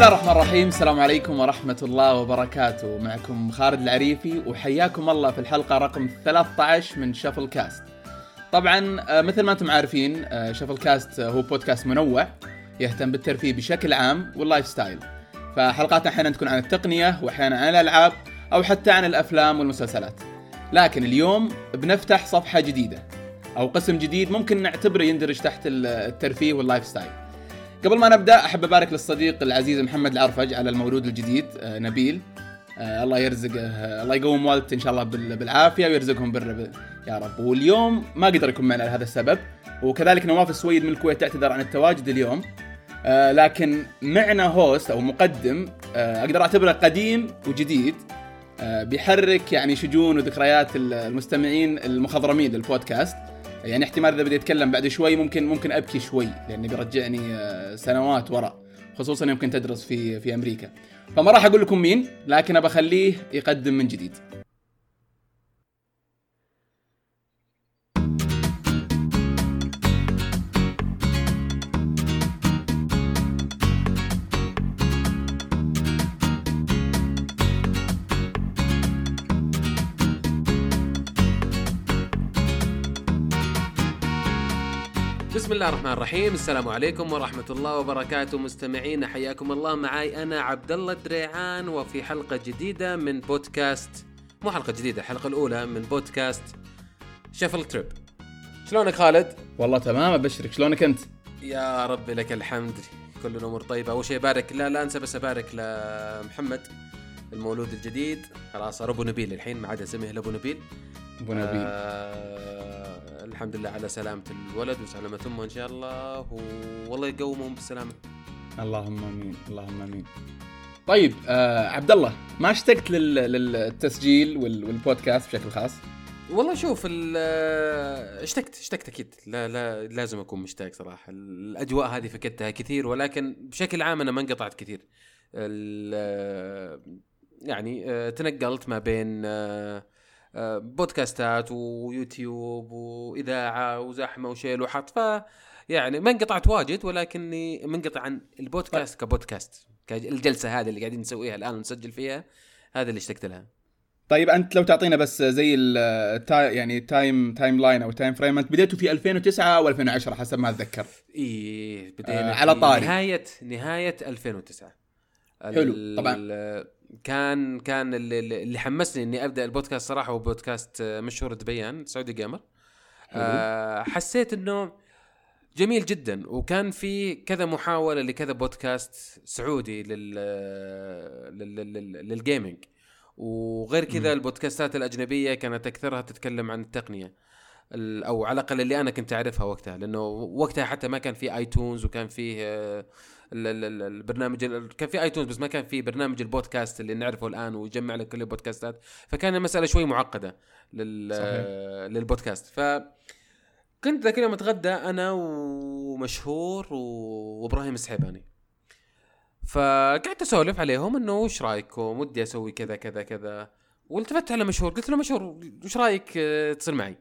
الله الرحمن الرحيم. السلام عليكم ورحمة الله وبركاته. معكم خالد العريفي وحياكم الله في الحلقة رقم 13 من شفل كاست طبعا آه، مثل ما أنتم عارفين آه، شفل كاست هو بودكاست منوع يهتم بالترفيه بشكل عام وال lifestyle. فحلقاتنا أحيانا تكون عن التقنية واحيانا عن الألعاب أو حتى عن الأفلام والمسلسلات. لكن اليوم بنفتح صفحة جديدة أو قسم جديد ممكن نعتبره يندرج تحت الترفيه وال lifestyle. قبل ما نبدأ أحب أبارك للصديق العزيز محمد العرفج على المولود الجديد آه، نبيل. آه، الله يرزقه آه، الله يقوم والدته إن شاء الله بال- بالعافية ويرزقهم بر يا رب. واليوم ما قدر يكون معنا لهذا السبب وكذلك نواف السويد من الكويت تعتذر عن التواجد اليوم. لكن معنا هوست أو مقدم أقدر أعتبره قديم وجديد بيحرك يعني شجون وذكريات المستمعين المخضرمين للبودكاست. يعني احتمال إذا بدي أتكلم بعد شوي ممكن ممكن أبكي شوي لأنه بيرجعني آه، سنوات وراء خصوصا يمكن تدرس في في أمريكا. فما راح أقول لكم مين لكن ابى أخليه يقدم من جديد. بسم الله الرحمن الرحيم. السلام عليكم ورحمة الله وبركاته. مستمعين حياكم الله. معي أنا عبد الله الدريعان وفي حلقة جديدة من بودكاست مو حلقة جديدة الحلقة الأولى من بودكاست شفل تريب شلونك خالد؟ والله تمام أبشرك. شلونك أنت؟ يا رب لك الحمد. كل الأمور طيبة. أول شيء بارك لا لا أنسى بس أبارك لمحمد المولود الجديد. خلاص صار أبو نبيل الحين ما عاد اسمه إلا أبو نبيل. أبو نبيل. آه الحمد لله على سلامة الولد وسلامة أمه إن شاء الله والله يقومهم بالسلامة. اللهم آمين اللهم آمين. طيب آه عبد الله ما اشتقت لل... للتسجيل وال... والبودكاست بشكل خاص؟ والله شوف آه، اشتقت اشتقت أكيد. لا لا لازم أكون مشتاق صراحة. الأجواء هذه فقدتها كثير ولكن بشكل عام أنا ما انقطعت كثير. آه، يعني آه، تنقلت ما بين بودكاستات ويوتيوب وإذاعة وزحمة وشيل وحط ف يعني ما انقطعت واجد ولكني منقطع عن البودكاست كبودكاست الجلسة هذه اللي قاعدين نسويها الآن ونسجل فيها هذا اللي اشتقت لها طيب أنت لو تعطينا بس زي ال ti- يعني time timeline أو time frame أنت بديتوا في 2009 أو 2010 حسب ما أتذكر إيه بدينا آه، آه على طاري. نهاية نهاية 2009 حلو، طبعاً. كان كان اللي, اللي حمسني إني أبدأ البودكاست صراحة هو بودكاست آه، مشهور دبيان سعودي gamer. آه حسيت إنه جميل جدا وكان في كذا محاولة لكذا بودكاست سعودي لل لل- لل- لل gaming وغير كذا. البودكاستات الأجنبية كانت أكثرها تتكلم عن التقنية ال- أو على الأقل اللي أنا كنت أعرفها وقتها لأنه وقتها حتى ما كان في iTunes وكان فيه آه، البرنامج ال- كان في آيتونز بس ما كان في برنامج البودكاست اللي نعرفه الآن ويجمع لك كل البودكاستات. فكان المسألة شوي معقدة لل صحيح. للبودكاست. ف كنت ذاك اليوم اتغدى أنا ومشهور وإبراهيم السحيباني. فقعدت أسولف عليهم إنه وش رأيكم؟ ودي أسوي كذا كذا كذا. والتفت على مشهور. قلت له مشهور وش رأيك آه، تصير معي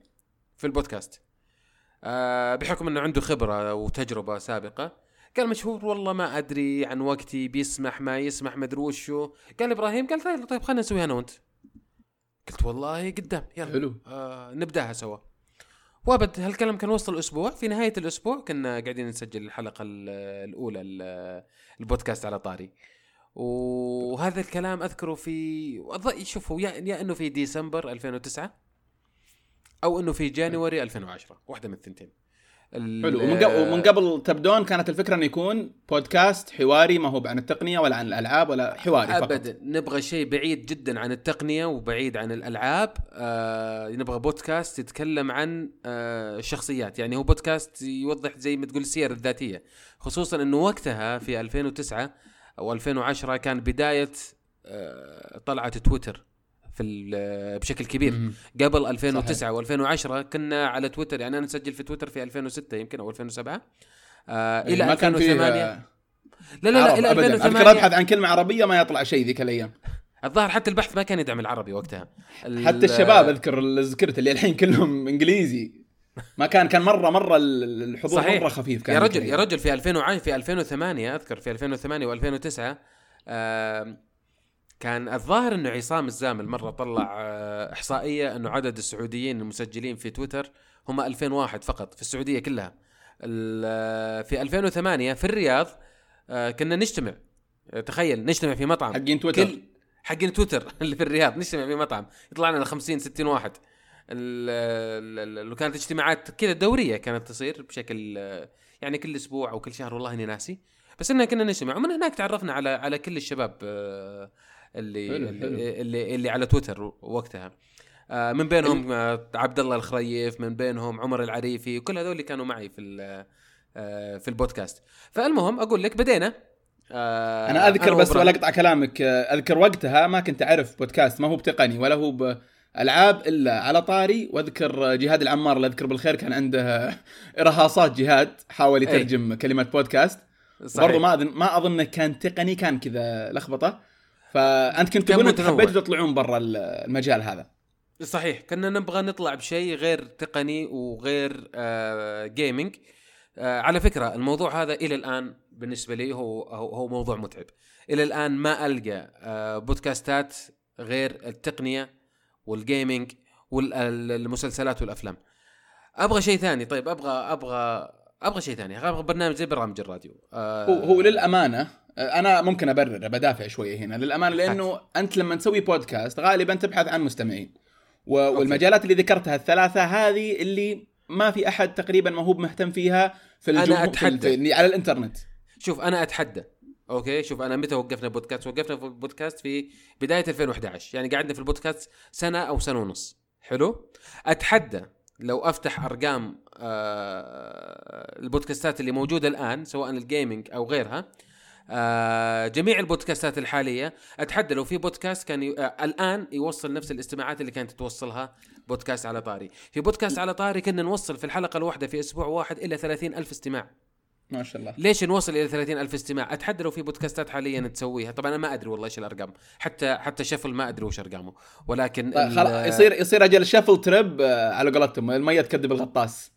في البودكاست؟ آه بحكم إنه عنده خبرة وتجربة سابقة. قال مشهور والله ما أدري عن وقتي بيسمح ما يسمح ما أدري وشو. قال إبراهيم قال طيب طيب خلينا نسويها أنا وأنت. قلت والله قدام يلا. حلو. آه نبدأها سوا. وأبد هالكلام كان وسط الأسبوع. في نهاية الأسبوع كنا قاعدين نسجل الحلقة ال- الأولى ال- البودكاست على طاري. وهذا الكلام أذكره في شوفوا يا, يا إنه في ديسمبر 2009 أو إنه في جانوري 2010 واحدة من الثنتين. ال- حلو. ومن قبل, ومن قبل تبدون كانت الفكرة إنه يكون بودكاست حواري ما هو عن التقنية ولا عن الألعاب ولا حواري فقط. ابدا. نبغى شيء بعيد جدا عن التقنية وبعيد عن الألعاب. آه نبغى بودكاست يتكلم عن آه الشخصيات يعني هو بودكاست يوضح زي ما تقول السير الذاتية. خصوصا إنه وقتها في 2009 أو 2010 كان بداية آه طلعة تويتر. في بشكل كبير. مم. قبل 2009 و2010 كنا على تويتر يعني أنا اسجل في تويتر في 2006 يمكن أو 2007 آه إلى ما كان في 2008 آه، لا لا لا إلى ابدا. أذكر 2008 أبحث عن كلمة عربية ما يطلع شيء ذيك الأيام. الظاهر حتى البحث ما كان يدعم العربي وقتها. حتى الشباب أذكر اللي ذكرت اللي الحين كلهم إنجليزي. ما كان كان مرة مرة ال- الحضور صحيح. مرة خفيف كان يا رجل. يا رجل في 2000 وع- في 2008 أذكر في 2008 و2009 آه كان الظاهر إنه عصام الزامل مرة طلع آه إحصائية إنه عدد السعوديين المسجلين في تويتر هم 2000 واحد فقط في السعودية كلها. آه، في 2008 في الرياض آه كنا نجتمع. تخيل نجتمع في مطعم. حقين تويتر. كل حقين تويتر اللي في الرياض نجتمع في مطعم. يطلع لنا 50 60 واحد. وكانت اجتماعات كذا دورية كانت تصير بشكل يعني كل أسبوع أو كل شهر. والله إني ناسي. بس اننا كنا نجتمع. ومن هناك تعرفنا على على كل الشباب اللي حلو، اللي, حلو. اللي اللي على تويتر وقتها آه، من بينهم آه، عبد الله الخريف من بينهم عمر العريفي وكل هذول اللي كانوا معي في آه، في البودكاست فالمهم أقول لك بدينا أنا أذكر بس وإبراهيم. ولا اقطع كلامك أذكر وقتها ما كنت أعرف بودكاست ما هو بتقني ولا هو بألعاب إلا على طاري وأذكر جهاد العمار الله يذكر بالخير كان عنده ارهاصات جهاد حاول أي. يترجم كلمه بودكاست صحيح. برضو ما أظن ما أظن كان تقني كان كذا لخبطة فأنت كنت تقول متنوع. حبيتوا تطلعون برا المجال هذا. صحيح كنا نبغى نطلع بشيء غير تقني وغير آه جيمنج آه على فكرة الموضوع هذا إلى الآن بالنسبة لي هو هو, موضوع متعب. إلى الآن ما ألقى آه بودكاستات غير التقنية وال gaming والمسلسلات والأفلام. أبغى شيء ثاني. طيب أبغى أبغى أبغى شيء ثاني. أبغى برنامج زي برامج الراديو. آه هو هو للأمانة أنا ممكن أبرر بدافع شوية هنا. للأمانة لأنه أنت لما تسوي بودكاست غالبا تبحث عن مستمعين. و- والمجالات اللي ذكرتها الثلاثة هذه اللي ما في أحد تقريبا ما هو مهتم فيها في أنا الجمهور أتحدى. في في على الإنترنت. شوف أنا أتحدى. okay؟ شوف أنا متى وقفنا بودكاست وقفنا في البودكاست في بداية 2011 يعني قعدنا في البودكاست سنة أو سنة ونص. حلو؟ أتحدى لو أفتح أرقام آه البودكاستات اللي موجودة الآن سواء الجيمنج أو غيرها آه جميع البودكاستات الحالية. أتحدى لو في بودكاست كان ي... آه الآن يوصل نفس الاستماعات اللي كانت توصلها بودكاست على طاري. في بودكاست على طاري كنا نوصل في الحلقة الواحدة في أسبوع واحد إلى 30 ألف استماع. ما شاء الله. ليش نوصل إلى 30 ألف استماع؟ أتحدى لو في بودكاستات حاليا تسويها. طبعا أنا ما أدري والله إيش الأرقام. حتى حتى شفل ما أدري وش أرقامه. ولكن طيب ال- يصير يصير أجل شفل تريب آه، على قولتهم المية تكذب الغطاس.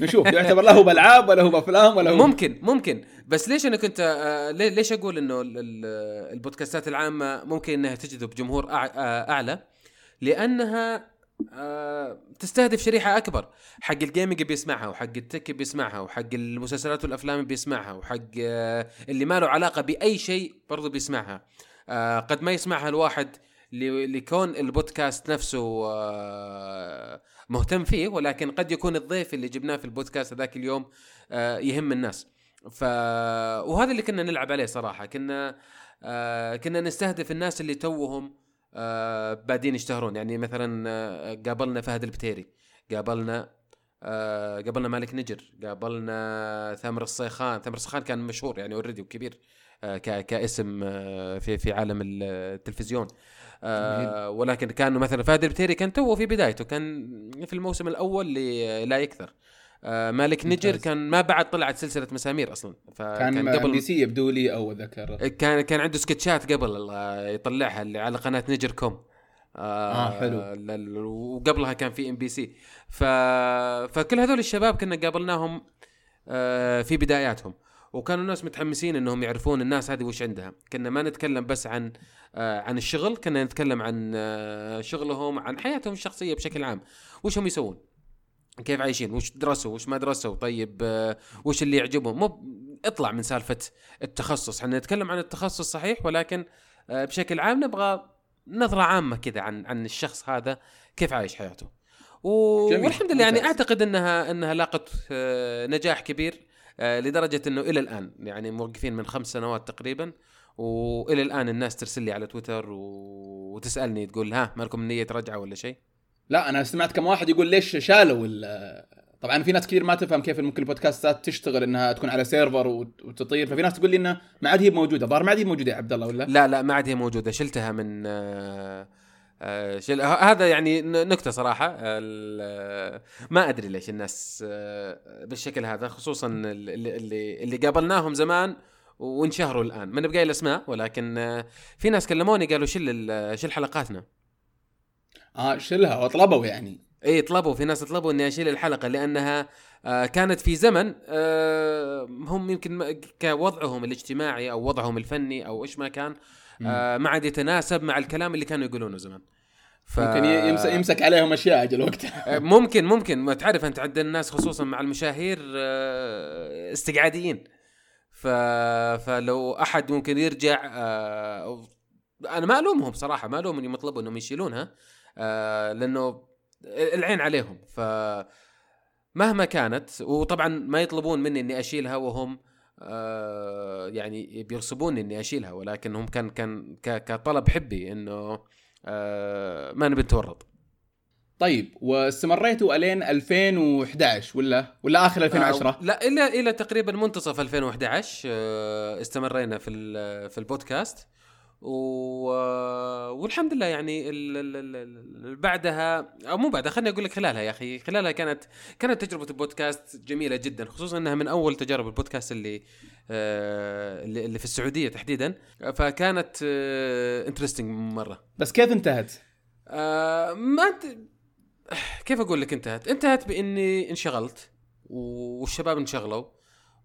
نشوف يعتبر لا هو بألعاب ولا هو بأفلام ولا هو ممكن ممكن. بس ليش أنا كنت آه، ليش أقول إنه ال- ال- البودكاستات العامة ممكن إنها تجذب جمهور آه، أعلى؟ لأنها آه، تستهدف شريحة أكبر. حق الجيمنج بيسمعها وحق التك بيسمعها وحق المسلسلات والأفلام بيسمعها وحق اللي ما له علاقة بأي شيء برضو بيسمعها. قد ما يسمعها الواحد لكون البودكاست نفسه مهتم فيه ولكن قد يكون الضيف اللي جبناه في البودكاست هذاك اليوم آه، يهم الناس. ف وهذا اللي كنا نلعب عليه صراحة. كنا آه، كنا نستهدف الناس اللي توهم آه، بادين يشتهرون. يعني مثلا قابلنا فهد البتيري قابلنا قابلنا مالك نجر قابلنا ثامر الصيخان. ثامر الصيخان كان مشهور يعني already وكبير كاسم في في عالم التلفزيون. آه، ولكن كان مثلا فهد البتيري كان توه في بدايته كان في الموسم الأول لا يكثر. آه، مالك نجر. كن ما بعد طلعت سلسلة مسامير أصلا. فكان كان قبل سي يبدو لي أو ذكر كان كان عنده سكتشات قبل يطلعها اللي على قناة نجر com. آه، حلو. ل- ل- وقبلها كان في MBC ف... فكل هذول الشباب كنا قابلناهم آه، في بداياتهم. وكانوا الناس متحمسين إنهم يعرفون الناس هذه وش عندها. كنا ما نتكلم بس عن آه، عن الشغل. كنا نتكلم عن آه، شغلهم عن حياتهم الشخصية بشكل عام. وش هم يسوون؟ كيف عايشين؟ وش درسوا؟ وش ما درسوا؟ طيب آه، وش اللي يعجبهم؟ مو اطلع من سالفة التخصص. إحنا نتكلم عن التخصص صحيح ولكن آه، بشكل عام نبغى نظرة عامة كذا عن عن الشخص هذا كيف عايش حياته. و... جميل، والحمد لله يعني. أعتقد إنها إنها لاقت آه، نجاح كبير آه، لدرجة إنه إلى الآن يعني موقفين من خمس سنوات تقريبا. وإلى الآن الناس ترسل لي على تويتر و... وتسألني تقول ها ما لكم نية رجعة ولا شيء؟ لا أنا سمعت كم واحد يقول ليش شالوا ال- طبعا في ناس كثير ما تفهم كيف ممكن البودكاستات تشتغل إنها تكون على سيرفر وت- وتطير. ففي ناس تقول لي انها ما عاد هي موجوده ظهر ما عاد هي موجوده يا عبد الله ولا؟ لا لا ما عاد هي موجودة. شلتها من آه، آه، شل... هذا يعني ن- نكتة صراحة. ال- ما أدري ليش الناس آه، بالشكل هذا خصوصا اللي, اللي قابلناهم زمان وانشهروا الآن. ما نبقى الأسماء؟ ولكن آه، في ناس كلموني قالوا شل شل حلقاتنا. آه شلها. وطلبوا يعني. إي طلبوا. في ناس طلبوا إني أشيل الحلقة لأنها آه كانت في زمن آه هم يمكن كوضعهم الاجتماعي أو وضعهم الفني أو إيش ما كان آه ما عاد يتناسب مع الكلام اللي كانوا يقولونه زمان. ف... ممكن يمسك, يمسك عليهم أشياء أجل وقتها. ممكن ممكن. ما تعرف أنت عند الناس خصوصا مع المشاهير استقعاديين. ف... فلو أحد ممكن يرجع آه، أنا ما ألومهم صراحة ما ألوم انهم يطلبوا إنهم يشيلونها آه، لأنه العين عليهم. ف مهما كانت وطبعا ما يطلبون مني إني أشيلها وهم آه، يعني بيغصبوني إني أشيلها ولكن هم كان كان كطلب حبي إنه ما نبي نتورط. طيب واستمريتوا إلين 2011 ولا؟ ولا آخر 2010 آه، لا إلى إلى تقريبا منتصف 2011 آه، استمرينا في في البودكاست. و... آه، والحمد لله يعني ال... ال... ال... ال- بعدها أو مو بعدها خليني أقول لك خلالها يا أخي. خلالها كانت كانت تجربة البودكاست جميلة جدا خصوصا إنها من أول تجارب البودكاست اللي آه، اللي اللي في السعودية تحديدا. فكانت interesting مرة. بس كيف انتهت؟ آه ما كيف أقول لك انتهت؟ انتهت بإني انشغلت والشباب انشغلوا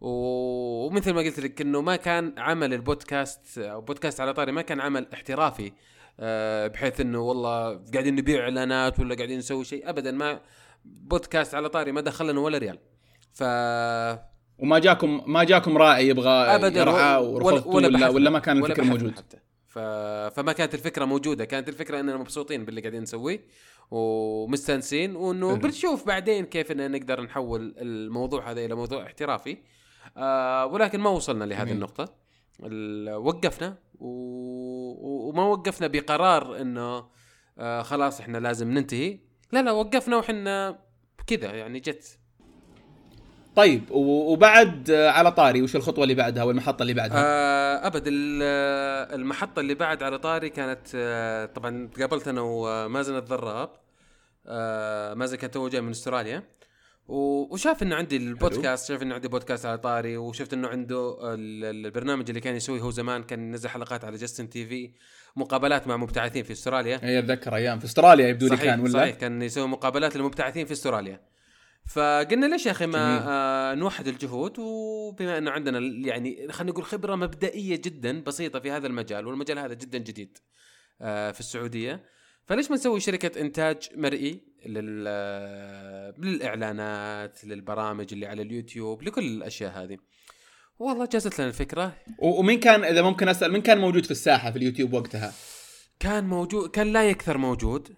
ومثل ما قلت لك إنه ما كان عمل البودكاست أو بودكاست على طاري ما كان عمل احترافي آه، بحيث إنه والله قاعدين نبيع إعلانات ولا قاعدين نسوي شيء ابدا ما بودكاست على طاري ما دخل لنا ولا ريال ف وما جاكم ما جاكم راعي يبغى ابدا يرعى ولا, ولا. ولا ما كان الفكر موجود؟ حتى ف... فما كانت الفكرة موجودة كانت الفكرة إننا مبسوطين باللي قاعدين نسويه ومستانسين وإنه. بنشوف بعدين كيف إن نقدر نحول الموضوع هذا إلى موضوع احترافي آه ولكن ما وصلنا لهذه جميل. النقطة ال- وقفنا و... و- وما وقفنا بقرار إنه آه خلاص إحنا لازم ننتهي لا لا وقفنا وحنا كذا يعني جت طيب وبعد آه، على طاري وش الخطوة اللي بعدها والمحطة اللي بعدها؟ آه أبد آه، المحطة اللي بعد على طاري كانت آه طبعا تقابلت أنا ومازن الضراب آه مازن كان تو جاي من أستراليا. وشاف إنه عندي البودكاست شاف إنه عندي بودكاست على طاري وشفت إنه عنده ال- ال- البرنامج اللي كان يسويه هو زمان كان ينزل حلقات على Justin.tv مقابلات مع مبتعثين في أستراليا. هي أتذكر أيام في أستراليا يبدو لي كان ولا؟ صحيح كان يسوي مقابلات للمبتعثين في أستراليا. فقلنا ليش يا أخي. ما آه نوحد الجهود؟ وبما إنه عندنا يعني خلينا نقول خبرة مبدئية جدا بسيطة في هذا المجال والمجال هذا جدا جديد آه في السعودية. فليش ما نسوي شركة إنتاج مرئي لل آه، للإعلانات للبرامج اللي على اليوتيوب لكل الأشياء هذه. والله جازت لنا الفكرة. ومين كان إذا ممكن أسأل مين كان موجود في الساحة في اليوتيوب وقتها؟ كان موجود كان لا يكثر موجود.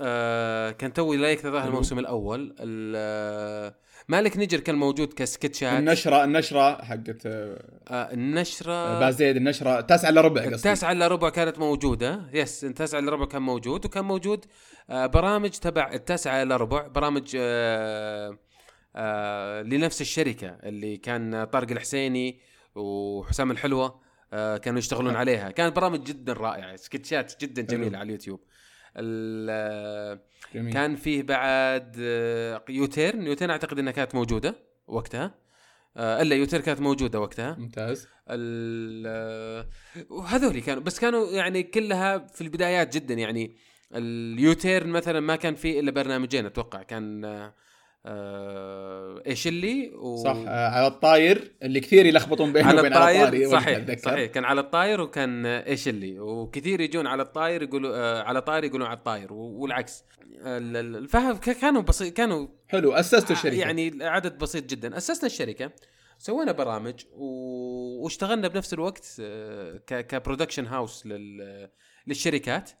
آه كان توي لا حلو. الموسم الأول. ال- آه، مالك نجر كان موجود كسكتشات النشرة النشرة حقت آه، آه النشرة بازيد النشرة تاسعه إلا ربع قصدي. التاسعة إلا ربع كانت موجودة. يس التاسعة إلا ربع كان موجود وكان موجود آه برامج تبع التاسعة إلا ربع برامج آه آه لنفس الشركة اللي كان طارق الحسيني وحسام الحلوة آه كانوا يشتغلون عليها. كانت برامج جدا رائعة سكتشات جدا حلو. جميلة على اليوتيوب. ال- جميل. كان فيه بعد آه، يوتيرن. يوتيرن أعتقد إنها كانت موجودة وقتها. آه، إلا يوتيرن كانت موجودة وقتها. ممتاز. ال- وهذول كانوا بس كانوا يعني كلها في البدايات جدا يعني. اليوتيرن مثلا ما كان فيه إلا برنامجين أتوقع. كان آه، آه، إيش اللي؟ و... صح آه، على الطاير اللي كثير يلخبطون بينه على وبين الطاير وأنا صحيح. صحيح كان على الطاير وكان آه، إيش اللي؟ وكثير يجون على الطاير يقولوا آه، على طاير يقولون على الطاير والعكس. ال- ال- فهم كانوا بسيط كانوا حلو اسستوا الشركة. يعني عدد بسيط جدا. أسسنا الشركة سوينا برامج و... واشتغلنا بنفس الوقت آه، ك... كبرودكشن هاوس لل... للشركات. آه،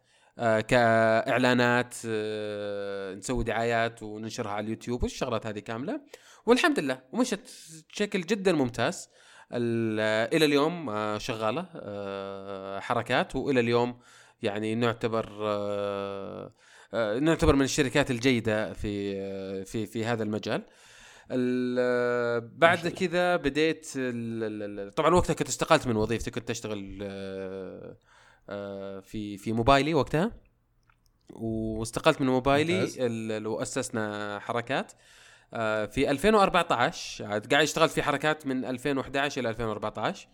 كإعلانات آه، نسوي دعايات وننشرها على اليوتيوب والشغلات هذه كاملة. والحمد لله ومشت بشكل جدا ممتاز. ال- إلى اليوم آه، شغالة آه، حركات وإلى اليوم يعني نعتبر آه، آه، نعتبر من الشركات الجيدة في آه، في في هذا المجال. ال- بعد كذا بديت طبعا وقتها كنت استقلت من وظيفتي كنت أشتغل آه، آه، في في موبايلي وقتها. واستقلت من موبايلي وأسسنا حركات. آه، في 2014 عاد قاعد اشتغلت في حركات من 2011 إلى 2014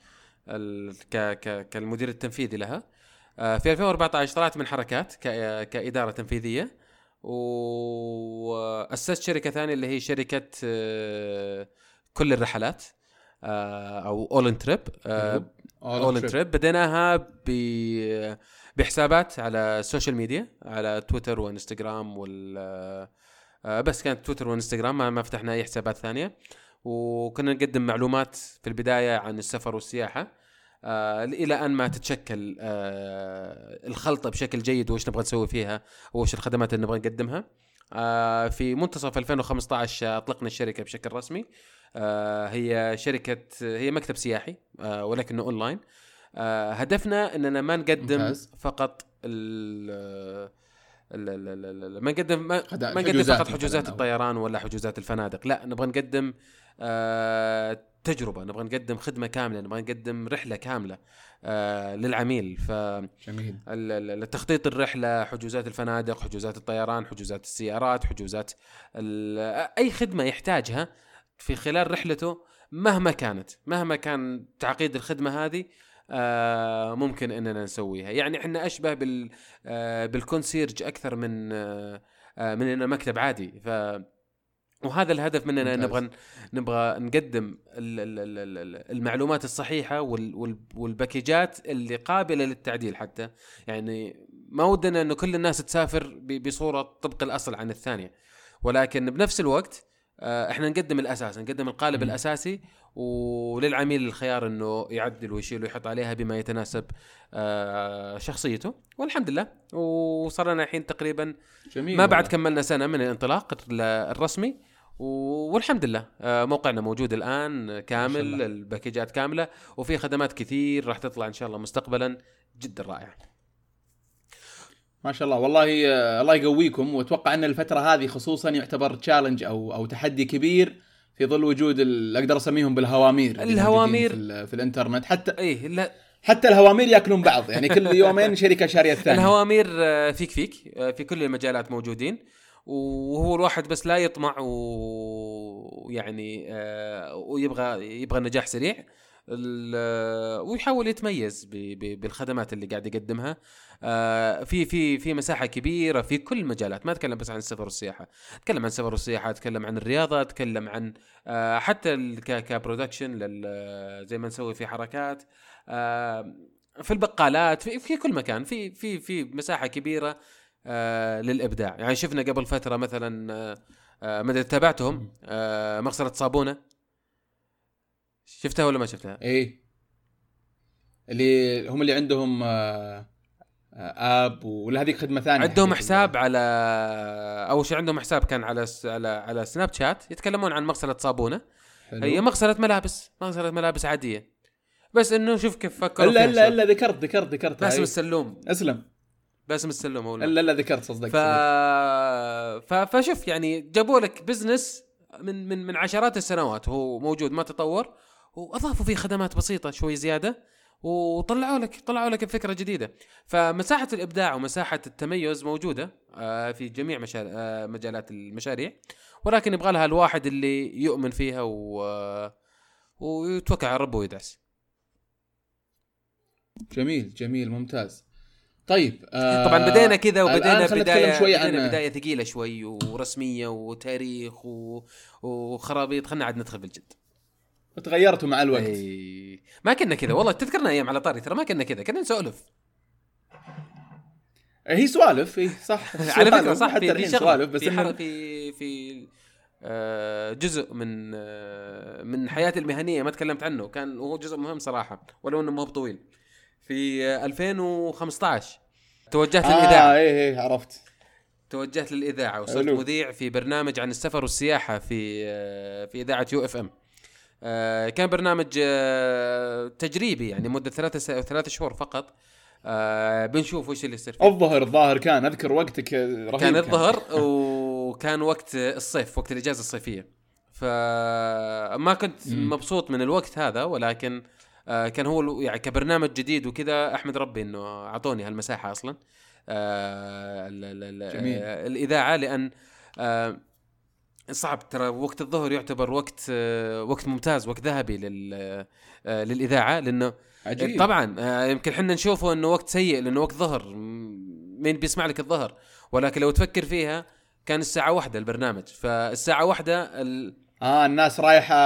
ال- ك ك كالمدير التنفيذي لها. آه، في 2014 طلعت من حركات كإدارة تنفيذية. وأسست شركة ثانية اللي هي شركة آه، كل الرحلات آه، أو اول ان تريب أول إن تريب بديناها ب بحسابات على السوشيال ميديا على تويتر وانستغرام وال آه، بس كانت تويتر وانستغرام ما, ما فتحنا أي حسابات ثانية. وكنا نقدم معلومات في البداية عن السفر والسياحة. آه إلى أن ما تتشكل آه الخلطة بشكل جيد وإيش نبغى نسوي فيها وإيش الخدمات اللي نبغى نقدمها. آه في منتصف 2015 أطلقنا الشركة بشكل رسمي. آه هي شركة هي مكتب سياحي آه ولكنه أونلاين. آه هدفنا إننا ما نقدم ممتاز. فقط ال ال- ال- ال- ال- ما نقدم ما, ما نقدم فقط حجوزات الطيران ولا حجوزات الفنادق. لا نبغى نقدم آه تجربة نبغى نقدم خدمة كاملة نبغى نقدم رحلة كاملة آه للعميل. ف جميل. التخطيط الرحلة حجوزات الفنادق حجوزات الطيران حجوزات السيارات حجوزات أي خدمة يحتاجها في خلال رحلته مهما كانت مهما كان تعقيد الخدمة هذه آه ممكن إننا نسويها. يعني إحنا أشبه بال آه بالكونسيرج أكثر من آه آه من إنه مكتب عادي. ف وهذا الهدف مننا. نبغى نبغى نقدم ال- ال- ال- ال- المعلومات الصحيحة وال- وال- والباكيجات اللي قابلة للتعديل حتى. يعني ما ودنا إنه كل الناس تسافر بصورة طبق الأصل عن الثانية. ولكن بنفس الوقت إحنا نقدم الأساس نقدم القالب مم. الأساسي وللعميل الخيار إنه يعدل ويشيل ويحط عليها بما يتناسب آه، شخصيته والحمد لله وصار لنا الحين تقريبا جميل ما بعد. كملنا سنة من الانطلاق ال- الرسمي والحمد لله آه، موقعنا موجود الآن كامل. الباكيجات كاملة وفي خدمات كثير راح تطلع إن شاء الله مستقبلا جدا رائعه ما شاء الله. والله آه، الله يقويكم. وأتوقع أن الفترة هذه خصوصا يعتبر تشالنج أو أو تحدي كبير في ظل وجود أقدر أسميهم بالهوامير الهوامير. في, في الإنترنت. حتى إيه لا. حتى الهوامير يأكلون بعض. يعني كل يومين شركة شارية الثانية. الهوامير آه، فيك فيك آه، في كل المجالات موجودين. وهو الواحد بس لا يطمع ويعني ويبغى يبغى النجاح سريع. ويحاول يتميز بالخدمات اللي قاعد يقدمها. آه، في في في مساحة كبيرة في كل المجالات. ما أتكلم بس عن السفر والسياحه أتكلم عن السفر والسياحه أتكلم عن الرياضة أتكلم عن آه، حتى كبرودكشن زي ما نسوي في حركات. آه، في البقالات في, في كل مكان. في في في مساحة كبيرة آه للإبداع. يعني شفنا قبل فترة مثلا مدى تابعتهم؟ آه مغسلة صابونة. شفتها ولا ما شفتها؟ إيه. اللي هم اللي عندهم آه، آه، آب ولا هذيك خدمة ثانية. عندهم حقت حساب على أول شيء عندهم حساب كان على س- على على سناب شات يتكلمون عن مغسلة صابونة. حلو. هي مغسلة ملابس مغسلة ملابس عادية. بس إنه شوف كيف فكروا إلا إلا. إلا ذكرت ذكرت ذكرت باسم. السلوم. أسلم. باسم السلوم هو إلا إلا ذكرت صدق ف... ف... فشوف يعني جابوا لك بزنس من من من عشرات السنوات هو موجود ما تطور. وأضافوا فيه خدمات بسيطة شوي زيادة وطلعوا لك طلعوا لك فكره جديدة. فمساحة الإبداع ومساحة التميز موجودة آه، في جميع. آه، مجالات المشاريع. ولكن يبغى لها الواحد اللي يؤمن فيها و... ويتوكل على ربه ويدعس. جميل جميل ممتاز. طيب آه طبعا بدينا كذا وبدينا خلينا بدايه شوي بدينا عن بداية ثقيلة شوي ورسمية وتاريخ و... وخرابيط. خلنا عاد ندخل بالجد. تغيرتوا مع الوقت. أي... ما كنا كذا والله تذكرنا أيام على طاري ترى ما كنا كذا كنا نسولف. هي سوالف إي صح. على فكرة صح حتى في الحين سوالف بس في. إنه- في في آه، جزء من آه، من حياتي المهنية ما تكلمت عنه كان وهو جزء مهم صراحة ولو إنه ما هو بطويل. في آه، 2015 توجهت آه للإذاعة. إي إي عرفت. توجهت للإذاعة وصرت. مذيع في برنامج عن السفر والسياحة في آه، في إذاعة UFM. كان برنامج آه، تجريبي يعني مدة ثلاثة س... ثلاثة شهور فقط. آه، بنشوف وش اللي يصير فيه. الظهر الظاهر كان أذكر وقتك رهيب كان الظهر وكان وقت الصيف وقت الإجازة الصيفية. فما كنت. مبسوط من الوقت هذا ولكن آه، كان هو يعني كبرنامج جديد وكذا أحمد ربي إنه أعطوني هالمساحة أصلا. آه، ال- ال- ال- جميل. آه، الإذاعة لأن آه، صعب. ترى وقت الظهر يعتبر وقت آه، وقت ممتاز وقت ذهبي لل آه، للإذاعة لأنه عجيب. طبعا آه، يمكن إحنا نشوفه إنه وقت سيء لأنه وقت ظهر مين بيسمع لك الظهر؟ ولكن لو تفكر فيها كان الساعة واحدة البرنامج. فالساعة واحدة ال... آه الناس رايحة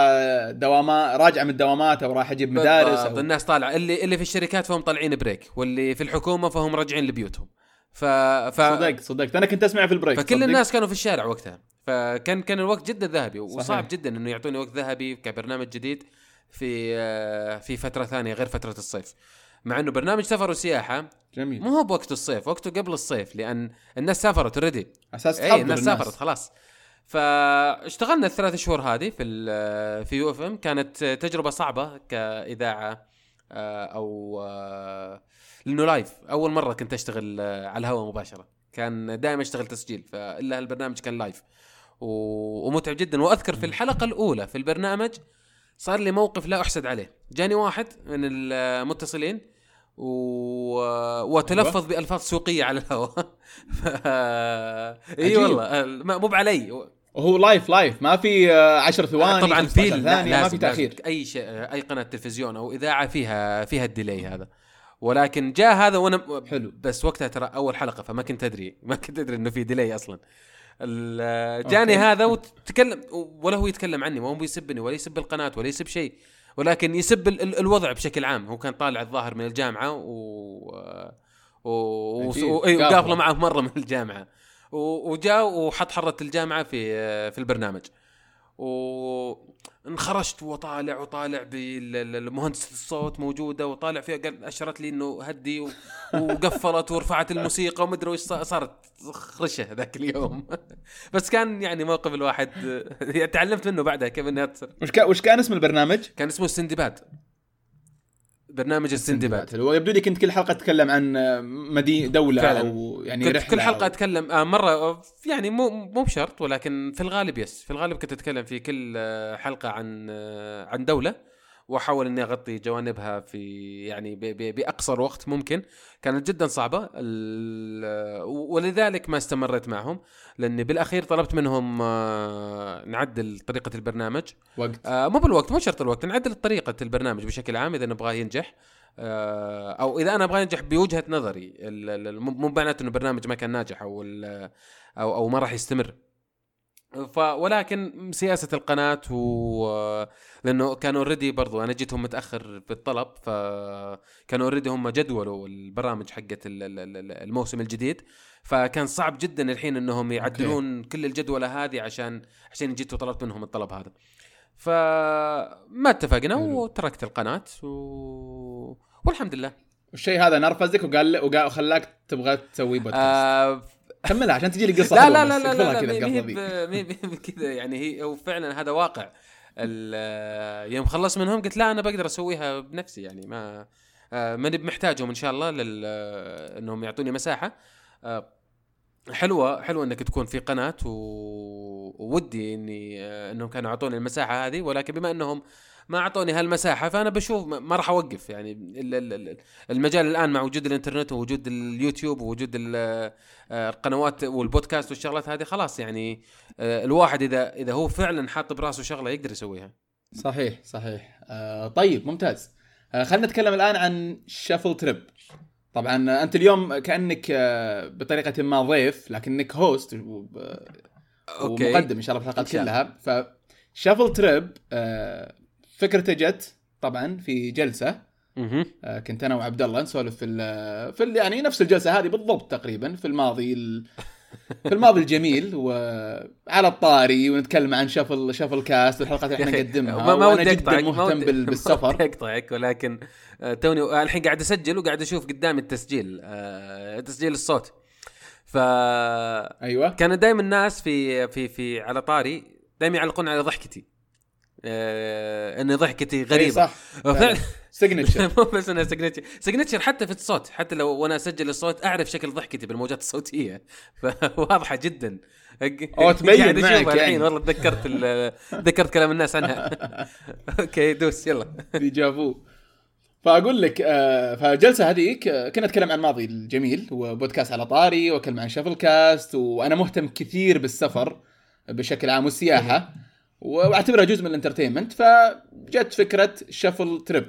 دوامات راجعة من الدوامات أو رايحه تجيب مدارس أو... الناس طالعة. اللي اللي في الشركات فهم طالعين break واللي في الحكومة فهم راجعين لبيوتهم. ف, ف... صدقت صدقت. أنا كنت اسمع في ال break فكل صدق. الناس كانوا في الشارع وقتها. فكان كان الوقت جدا ذهبي وصعب صحيح. جدا إنه يعطوني وقت ذهبي كبرنامج جديد في آه، في فترة ثانية غير فترة الصيف. مع إنه برنامج سفر وسياحة جميل. مو هو بوقت الصيف وقته قبل الصيف لأن الناس سافرت already أساس اي الناس الناس. سافرت خلاص. فاشتغلنا الثلاث شهور هذه في ال- في UFM. كانت تجربة صعبة كإذاعة آه، أو آه، لأنه live أول مرة كنت أشتغل آه، على الهواء مباشرة. كان دائما أشتغل تسجيل فإلا البرنامج كان live ومتعب جدا. وأذكر في الحلقة الأولى في البرنامج صار لي موقف لا أحسد عليه. جاني واحد من المتصلين و... وتلفظ بألفاظ سوقية على الهواء. ف... إي. والله مو بعلي. وهو live live ما في آه، 10 ثواني طبعا في 15 لا، ما في تأخير. أي شيء أي قناة تلفزيون أو إذاعة فيها فيها ال delay هذا ولكن جاء هذا وأنا حلو. بس وقتها ترى أول حلقة فما كنت أدري ما كنت أدري إنه في delay أصلا جاني. هذا وتكلم ولا هو يتكلم عني ما هو بيسبني ولا يسب القناة ولا يسب شيء ولكن يسب ال- ال- الوضع بشكل عام هو كان طالع الظاهر من الجامعة و و و- أكيد. و- أيوة، قافلة. قافله معه مرة من الجامعة وجاء وحط حرة الجامعة في في البرنامج. وانخرجت وطالع وطالع بالمهندسة الصوت موجودة وطالع فيها قال أشرت لي إنه هدي وقفلت ورفعت الموسيقى ومدري وش صار- صارت خرشة ذاك اليوم. بس كان يعني موقف الواحد تعلمت منه بعدها كيف إنها تصير. وش كان اسم البرنامج؟ كان اسمه السندباد برنامج السندباد. حلو يبدو لي كنت كل حلقة تتكلم عن مدينه دولة فعلاً. أو يعني كنت رحلة كل حلقة أو... أتكلم آه مرة آه، يعني مو مو بشرط ولكن في الغالب يس في الغالب كنت أتكلم في كل آه، حلقة عن آه، عن دولة. وأحاول إني أغطي جوانبها في يعني ب- ب- بأقصر وقت ممكن. كانت جدا صعبة. ولذلك ما استمريت معهم لأني بالأخير طلبت منهم آه، نعدل طريقة البرنامج. وقت؟ آه مو بالوقت مو شرط الوقت نعدل طريقة البرنامج بشكل عام إذا نبغاه ينجح. آه أو إذا أنا أبغى ينجح بوجهة نظري مو معناته إنه البرنامج ما كان ناجح أو أو ما راح يستمر. ف ولكن سياسة القناة و لأنه كانوا already برضو أنا جيتهم متأخر بالطلب فكانوا already هم جدولوا البرامج حقت ال- ال- ال- الموسم الجديد فكان صعب جدا الحين إنهم يعدلون كل الجدولة هذه عشان عشان جيت وطلبت منهم الطلب هذا. فما اتفقنا. وتركت القناة و... والحمد لله. والشيء هذا نرفزك وقال وخلاك تبغى تسوي بودكاست آه كملها عشان تجي لي قصة لا لا. لا لا, لا, كذا يعني هي هو فعلا هذا واقع. يوم خلص منهم قلت لا أنا بقدر أسويها بنفسي يعني ما آه، ماني محتاجهم إن شاء الله لل إنهم يعطوني مساحة. آه، حلوة حلوة إنك تكون في قناة و... وودي إني آه، إنهم كانوا اعطوني المساحة هذه ولكن بما إنهم ما أعطوني هالمساحة فأنا بشوف ما راح أوقف. يعني ال- ال- ال- المجال الآن مع وجود الإنترنت ووجود اليوتيوب ووجود آه، القنوات والبودكاست والشغلات هذه خلاص يعني آه، الواحد إذا إذا هو فعلا حاط براسه شغلة يقدر يسويها. صحيح صحيح. آه طيب ممتاز. آه خلينا نتكلم الآن عن شفل تريب طبعا آه، أنت اليوم كأنك بطريقة ما ضيف لكنك host ومقدم إن شاء الله في الحلقات. كلها. فشفل تريب آه فكرته جت طبعا في جلسة. آه، كنت أنا وعبد الله نسولف في ال في ال يعني نفس الجلسة هذه بالضبط تقريبا في الماضي ال في الماضي الجميل وعلى الطاري ونتكلم عن شفل شفل كاست والحلقات اللي إحنا نقدمها ما ما ودي أقطعك مهتم بال- بالسفر. أقطعك ولكن آه، توني آه، الحين قاعد أسجل وقاعد أشوف قدامي التسجيل آه، تسجيل الصوت. ف أيوه. كان دائما الناس في في في على طاري دائما يعلقون على ضحكتي. آه إن ضحكتي أي غريبة. صح. وفعلا signature مو بس إنها signature signature حتى في الصوت. حتى لو وأنا أسجل الصوت أعرف شكل ضحكتي بالموجات الصوتية. فواضحة جدا. أو تبين معك أشوفها يعني. الحين والله تذكرت تذكرت كلام الناس عنها. okay دوس يلا. déjà vu فأقول لك آه، فالجلسه هذيك آه، كنا نتكلم عن الماضي الجميل وبودكاست على طاري واتكلم عن شفل كاست وأنا مهتم كثير بالسفر بشكل عام والسياحة. واعتبرها جزء من ال entertainment فجت فكرة شفل تريب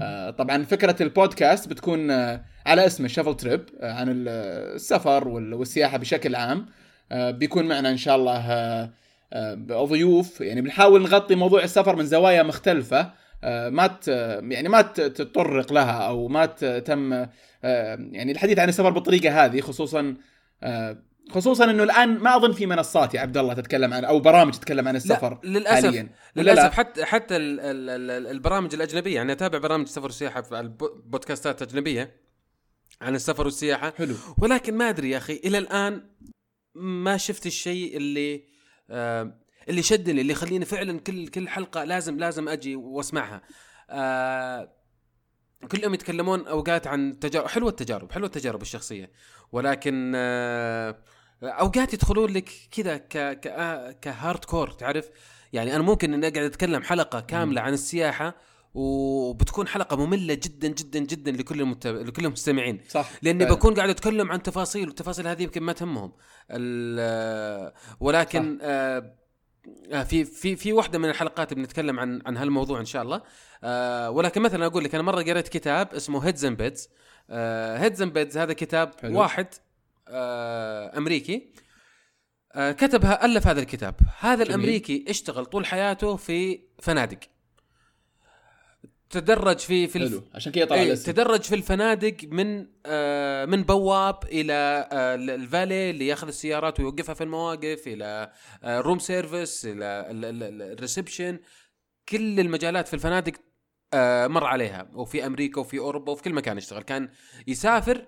آه، طبعا فكرة البودكاست بتكون آه، على اسم الشفل تريب آه، عن ال- السفر وال- والسياحة بشكل عام. بيكون معنا إن شاء الله ضيوف. يعني بنحاول نغطي موضوع السفر من زوايا مختلفة. ما يعني ما تتطرق لها أو ما تم يعني الحديث عن السفر بالطريقة هذه خصوصا خصوصا إنه الآن ما أظن في منصات يا عبد الله تتكلم عن أو برامج تتكلم عن السفر لا للأسف حاليا للاسف لا؟ حتى حتى ال- ال- ال- البرامج الأجنبية يعني أتابع برامج سفر وسياحه في البودكاستات اجنبيه عن السفر والسياحة. حلو. ولكن ما أدري يا أخي إلى الآن ما شفت الشيء اللي آه اللي شدني اللي يخليني فعلا كل كل حلقة لازم لازم أجي وأسمعها. آه كل يوم يتكلمون أوقات عن تجارب حلوة التجارب حلوة التجارب الشخصية. ولكن آه أوقات يدخلون لك كذا ك ك كهارد كور تعرف؟ يعني أنا ممكن إني أقعد أتكلم حلقة كاملة عن السياحة وبتكون حلقة مملة جدا جدا جدا لكل المتب... لكل المستمعين. صح. لأني فعلاً. بكون قاعد أتكلم عن تفاصيل والتفاصيل هذه يمكن ما تهمهم. ال- ولكن آه في في في واحدة من الحلقات بنتكلم عن عن هالموضوع إن شاء الله. آه ولكن مثلا أقول لك أنا مرة قريت كتاب اسمه Heads in Beds Heads in Beds هذا كتاب حلو. واحد أمريكي. آه كتب ألف هذا الكتاب. هذا جميل. الأمريكي اشتغل طول حياته في فنادق. تدرج في في. حلو. عشان كذا طلع الاسم. تدرج في الفنادق من آه من بواب إلى آه الفالي اللي ياخذ السيارات ويوقفها في المواقف إلى آه room service إلى ال- ال- ال- ال reception كل المجالات في الفنادق آه مر عليها. وفي أمريكا وفي أوروبا وفي كل مكان يشتغل. كان يسافر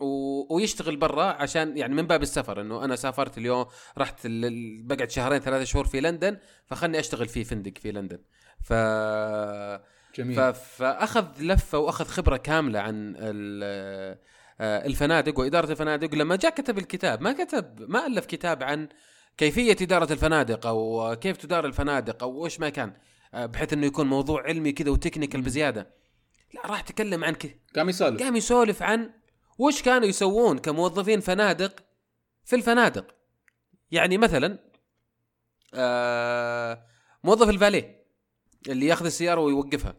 و... ويشتغل برا عشان يعني من باب السفر إنه أنا سافرت اليوم رحت ال- بقعد شهرين ثلاثة شهور في لندن فخلني أشتغل في فندق في لندن. ف جميل. ف... فأخذ لفة وأخذ خبرة كاملة عن ال- آه، الفنادق وإدارة الفنادق. لما جاء كتب الكتاب ما كتب ما ألف كتاب عن كيفية إدارة الفنادق أو كيف تدار الفنادق أو إيش ما كان آه، بحيث إنه يكون موضوع علمي كذا وتكنيكال بزيادة. لا راح تكلم عن كذا قام يسولف. قام يسولف عن وش كانوا يسوون كموظفين فنادق في الفنادق؟ يعني مثلا آه موظف الفاليه اللي ياخذ السيارة ويوقفها.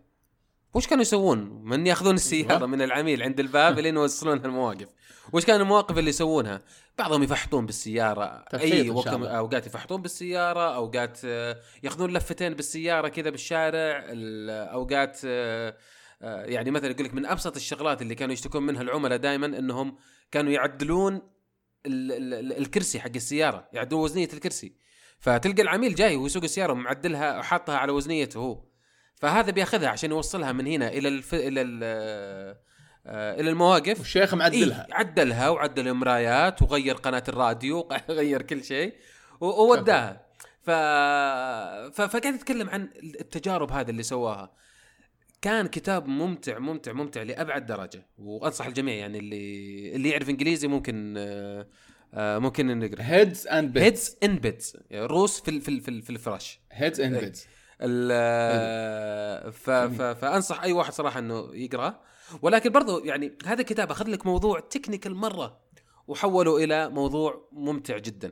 وش كانوا يسوون؟ من ياخذون السيارة أيوة. من العميل عند الباب لين يوصلونها المواقف. وش كان المواقف اللي يسوونها؟ بعضهم يفحطون بالسيارة. أي وقت. أوقات يفحطون بالسيارة أوقات آه، ياخذون لفتين بالسيارة كذا بالشارع ال- أوقات آه، يعني مثلا يقول لك من أبسط الشغلات اللي كانوا يشتكون منها العملاء دائما إنهم كانوا يعدلون ال- ال- ال- الكرسي حق السيارة يعدلون وزنية الكرسي. فتلقى العميل جاي ويسوق السيارة ومعدلها وحاطها على وزنيته هو. فهذا بياخذها عشان يوصلها من هنا إلى الف... إلى ال... آه، إلى المواقف. والشيخ معدلها. إيه عدلها وعدل المرايات وغير قناة الراديو غير كل شيء ووداها. ف... ف... فقاعد يتكلم عن التجارب هذه اللي سواها. كان كتاب ممتع ممتع ممتع لأبعد درجة وأنصح الجميع يعني اللي اللي يعرف إنجليزي ممكن آه، آه، ممكن إنه يقرأ. Heads in Beds Heads in Beds روس في في في, في الفراش. Heads in. Beds فأنصح أي واحد صراحة إنه يقراه ولكن برضو يعني هذا الكتاب أخذ لك موضوع technical مرة وحوله إلى موضوع ممتع جدا.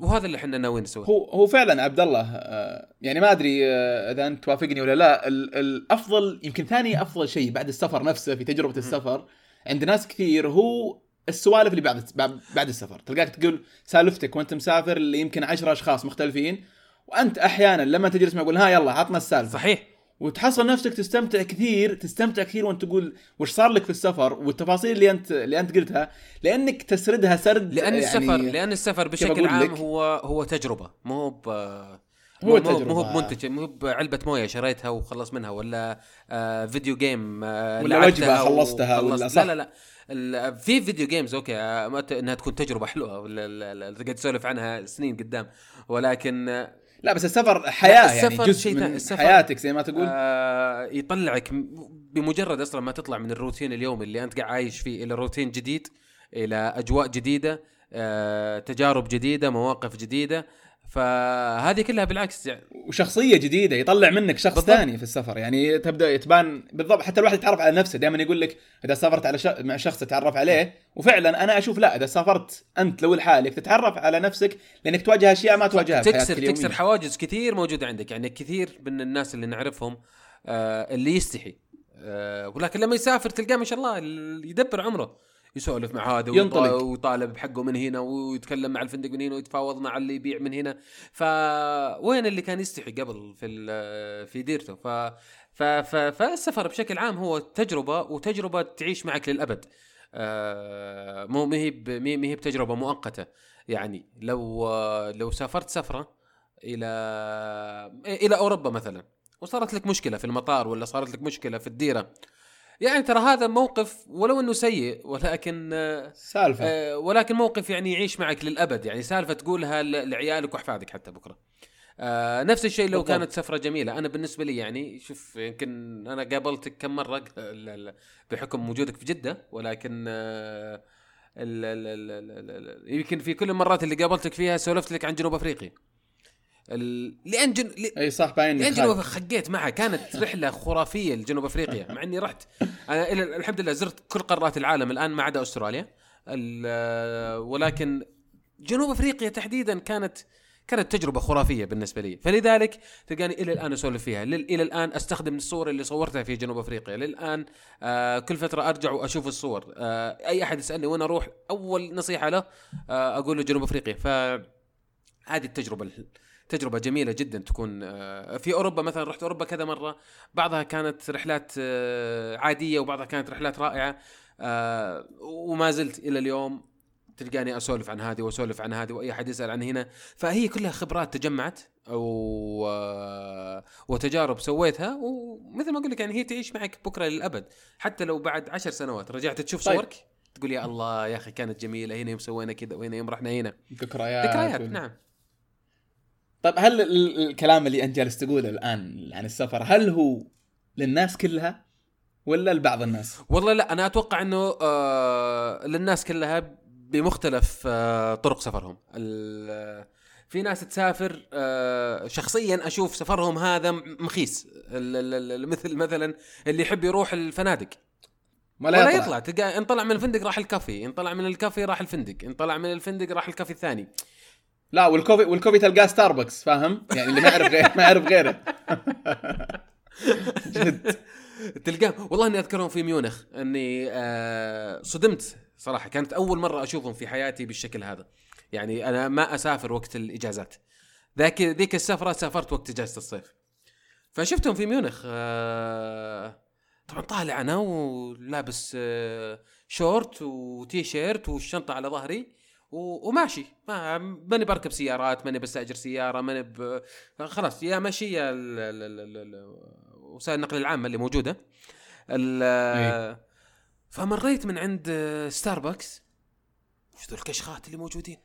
وهذا اللي إحنا ناويين نسويه. هو هو فعلا عبد الله آه، يعني ما أدري آه، إذا أنت توافقني ولا لا. ال- الافضل يمكن ثاني أفضل شيء بعد السفر نفسه في تجربة السفر عند ناس كثير هو السوالف اللي بعد بعد- بعد السفر. تلقاك تقول سالفتك وأنت مسافر اللي يمكن عشرة أشخاص مختلفين وأنت أحيانا لما تجلس معه يقول ها يلا عطنا السالفة. صحيح. وتحصل نفسك تستمتع كثير تستمتع كثير وانت تقول وش صار لك في السفر والتفاصيل اللي انت اللي انت قلتها لأنك تسردها سرد لأن يعني السفر لأن السفر بشكل عام لك؟ هو هو تجربة مو ب هو مو- تجربة. مو بمنتج مو بعلبه موية شريتها وخلص منها ولا آه video game آه ولا وجبة خلصتها. ولا صح؟ لا لا لا ال- في video games okay آه، إنها تكون تجربة حلوة لا- لا- تقعد تسولف عنها سنين قدام ولكن لا بس السفر حياة يعني السفر جزء شيء من. السفر- حياتك زي ما تقول آه يطلعك بمجرد أصلا ما تطلع من الروتين اليومي اللي أنت قاعد عايش فيه إلى روتين جديد إلى أجواء جديدة آه تجارب جديدة مواقف جديدة فهذه كلها بالعكس يعني. وشخصية جديدة يطلع منك شخص بالضبط. ثاني في السفر. يعني تبدأ تبان بالضبط حتى الواحد يتعرف على نفسه. دائما يقول لك إذا سافرت على ش... مع شخص تتعرف عليه وفعلا أنا أشوف لا إذا سافرت أنت لو لحالك تتعرف على نفسك لأنك تواجه أشياء ما تواجهها في تكسر اليومية. تكسر حواجز كثير موجودة عندك. يعني كثير من الناس اللي نعرفهم آه اللي يستحي. آه ولكن لما يسافر تلقاه ما شاء الله ال- يدبر عمره. يسولف مع هذا ينطلق. ويط- ويطالب بحقه من هنا ويتكلم مع الفندق من هنا ويتفاوض مع اللي يبيع من هنا. فوين اللي كان يستحي قبل في في ديرته. ف ف ف فالسفر بشكل عام هو تجربة وتجربة تعيش معك للأبد. آه، مو ما هي ما هي بتجربة مؤقتة. يعني لو لو سافرت سفرة إلى إلى أوروبا مثلا وصارت لك مشكلة في المطار ولا صارت لك مشكلة في الديرة يعني ترى هذا موقف ولو إنه سيء ولكن آه، سالفة. آه، ولكن موقف يعني يعيش معك للأبد يعني سالفة تقولها لعيالك وأحفادك حتى بكرة. آه نفس الشيء لو بالضبط. كانت سفرة جميلة. أنا بالنسبة لي يعني شوف يمكن أنا قابلتك كم مرة بحكم وجودك في جدة ولكن آه ال- ال- ال- ال- ال- ال- يمكن في كل المرات اللي قابلتك فيها سولفت لك عن جنوب أفريقيا. ال- لأن جن... ل- أي صح باين إنك جنوب. خقيت معها. كانت رحلة خرافية لجنوب أفريقيا مع إني رحت. أنا إلى الحمد لله زرت كل قارات العالم الآن ما عدا أستراليا. ال- ولكن جنوب أفريقيا تحديدا كانت كانت تجربة خرافية بالنسبة لي. فلذلك تلقاني إلى الآن أسولف فيها. لل- إلى الآن أستخدم الصور اللي صورتها في جنوب أفريقيا. للآن آه كل فترة أرجع وأشوف الصور. آه أي أحد يسألني وين أروح أول نصيحة له آه أقول له جنوب أفريقيا. ف هذه التجربه تجربة جميلة جدا تكون آه، في أوروبا مثلا رحت أوروبا كذا مرة بعضها كانت رحلات آه، عادية وبعضها كانت رحلات رائعة آه، وما زلت إلى اليوم تلقاني أسولف عن هذه وأسولف عن هذه وأي أحد يسأل عن هنا. فهي كلها خبرات تجمعت آه، وتجارب سويتها ومثل ما أقول لك يعني هي تعيش معك بكرة للابد حتى لو بعد عشر سنوات. رجعت تشوف طيب. صورك؟ تقول يا الله يا أخي كانت جميلة هنا يوم سوينا كذا وهنا يوم رحنا هنا. ذكريات. ذكريات نعم. طيب هل ال- الكلام اللي انت جالس تقوله الآن عن السفر هل هو للناس كلها ولا لبعض الناس؟ والله لا أنا أتوقع إنه آه للناس كلها بمختلف آه طرق سفرهم. في ناس تسافر آه شخصيا أشوف سفرهم هذا مخيس. مثل مثلا اللي يحب يروح الفنادق. ولا, ولا يطلع, يطلع تلقى انطلع من الفندق راح الكافي انطلع من الكافي راح الفندق انطلع من الفندق راح الكافي الثاني. لا والكوفي والكوفي تلقاه ستاربكس فاهم؟ يعني اللي ما يعرف غير ما يعرف غيره. جد. تلقاه. والله إني أذكرهم في ميونخ إني آه صدمت صراحة. كانت أول مرة أشوفهم في حياتي بالشكل هذا. يعني أنا ما أسافر وقت الإجازات. ذاك ذيك السفرة سافرت وقت إجازة الصيف. فشفتهم في ميونخ آه طبعا طالع أنا ولابس آه شورت وتي شيرت والشنطة على ظهري. و- وماشي. ما ماني بركب سيارات ماني بستأجر سيارة ماني ب... خلاص يا ماشي يا ال- ال- ال- ال- ال- وسائل النقل العامه اللي موجودة. ال- إيه. فمريت من عند ستاربكس وش الكشخات اللي موجودين؟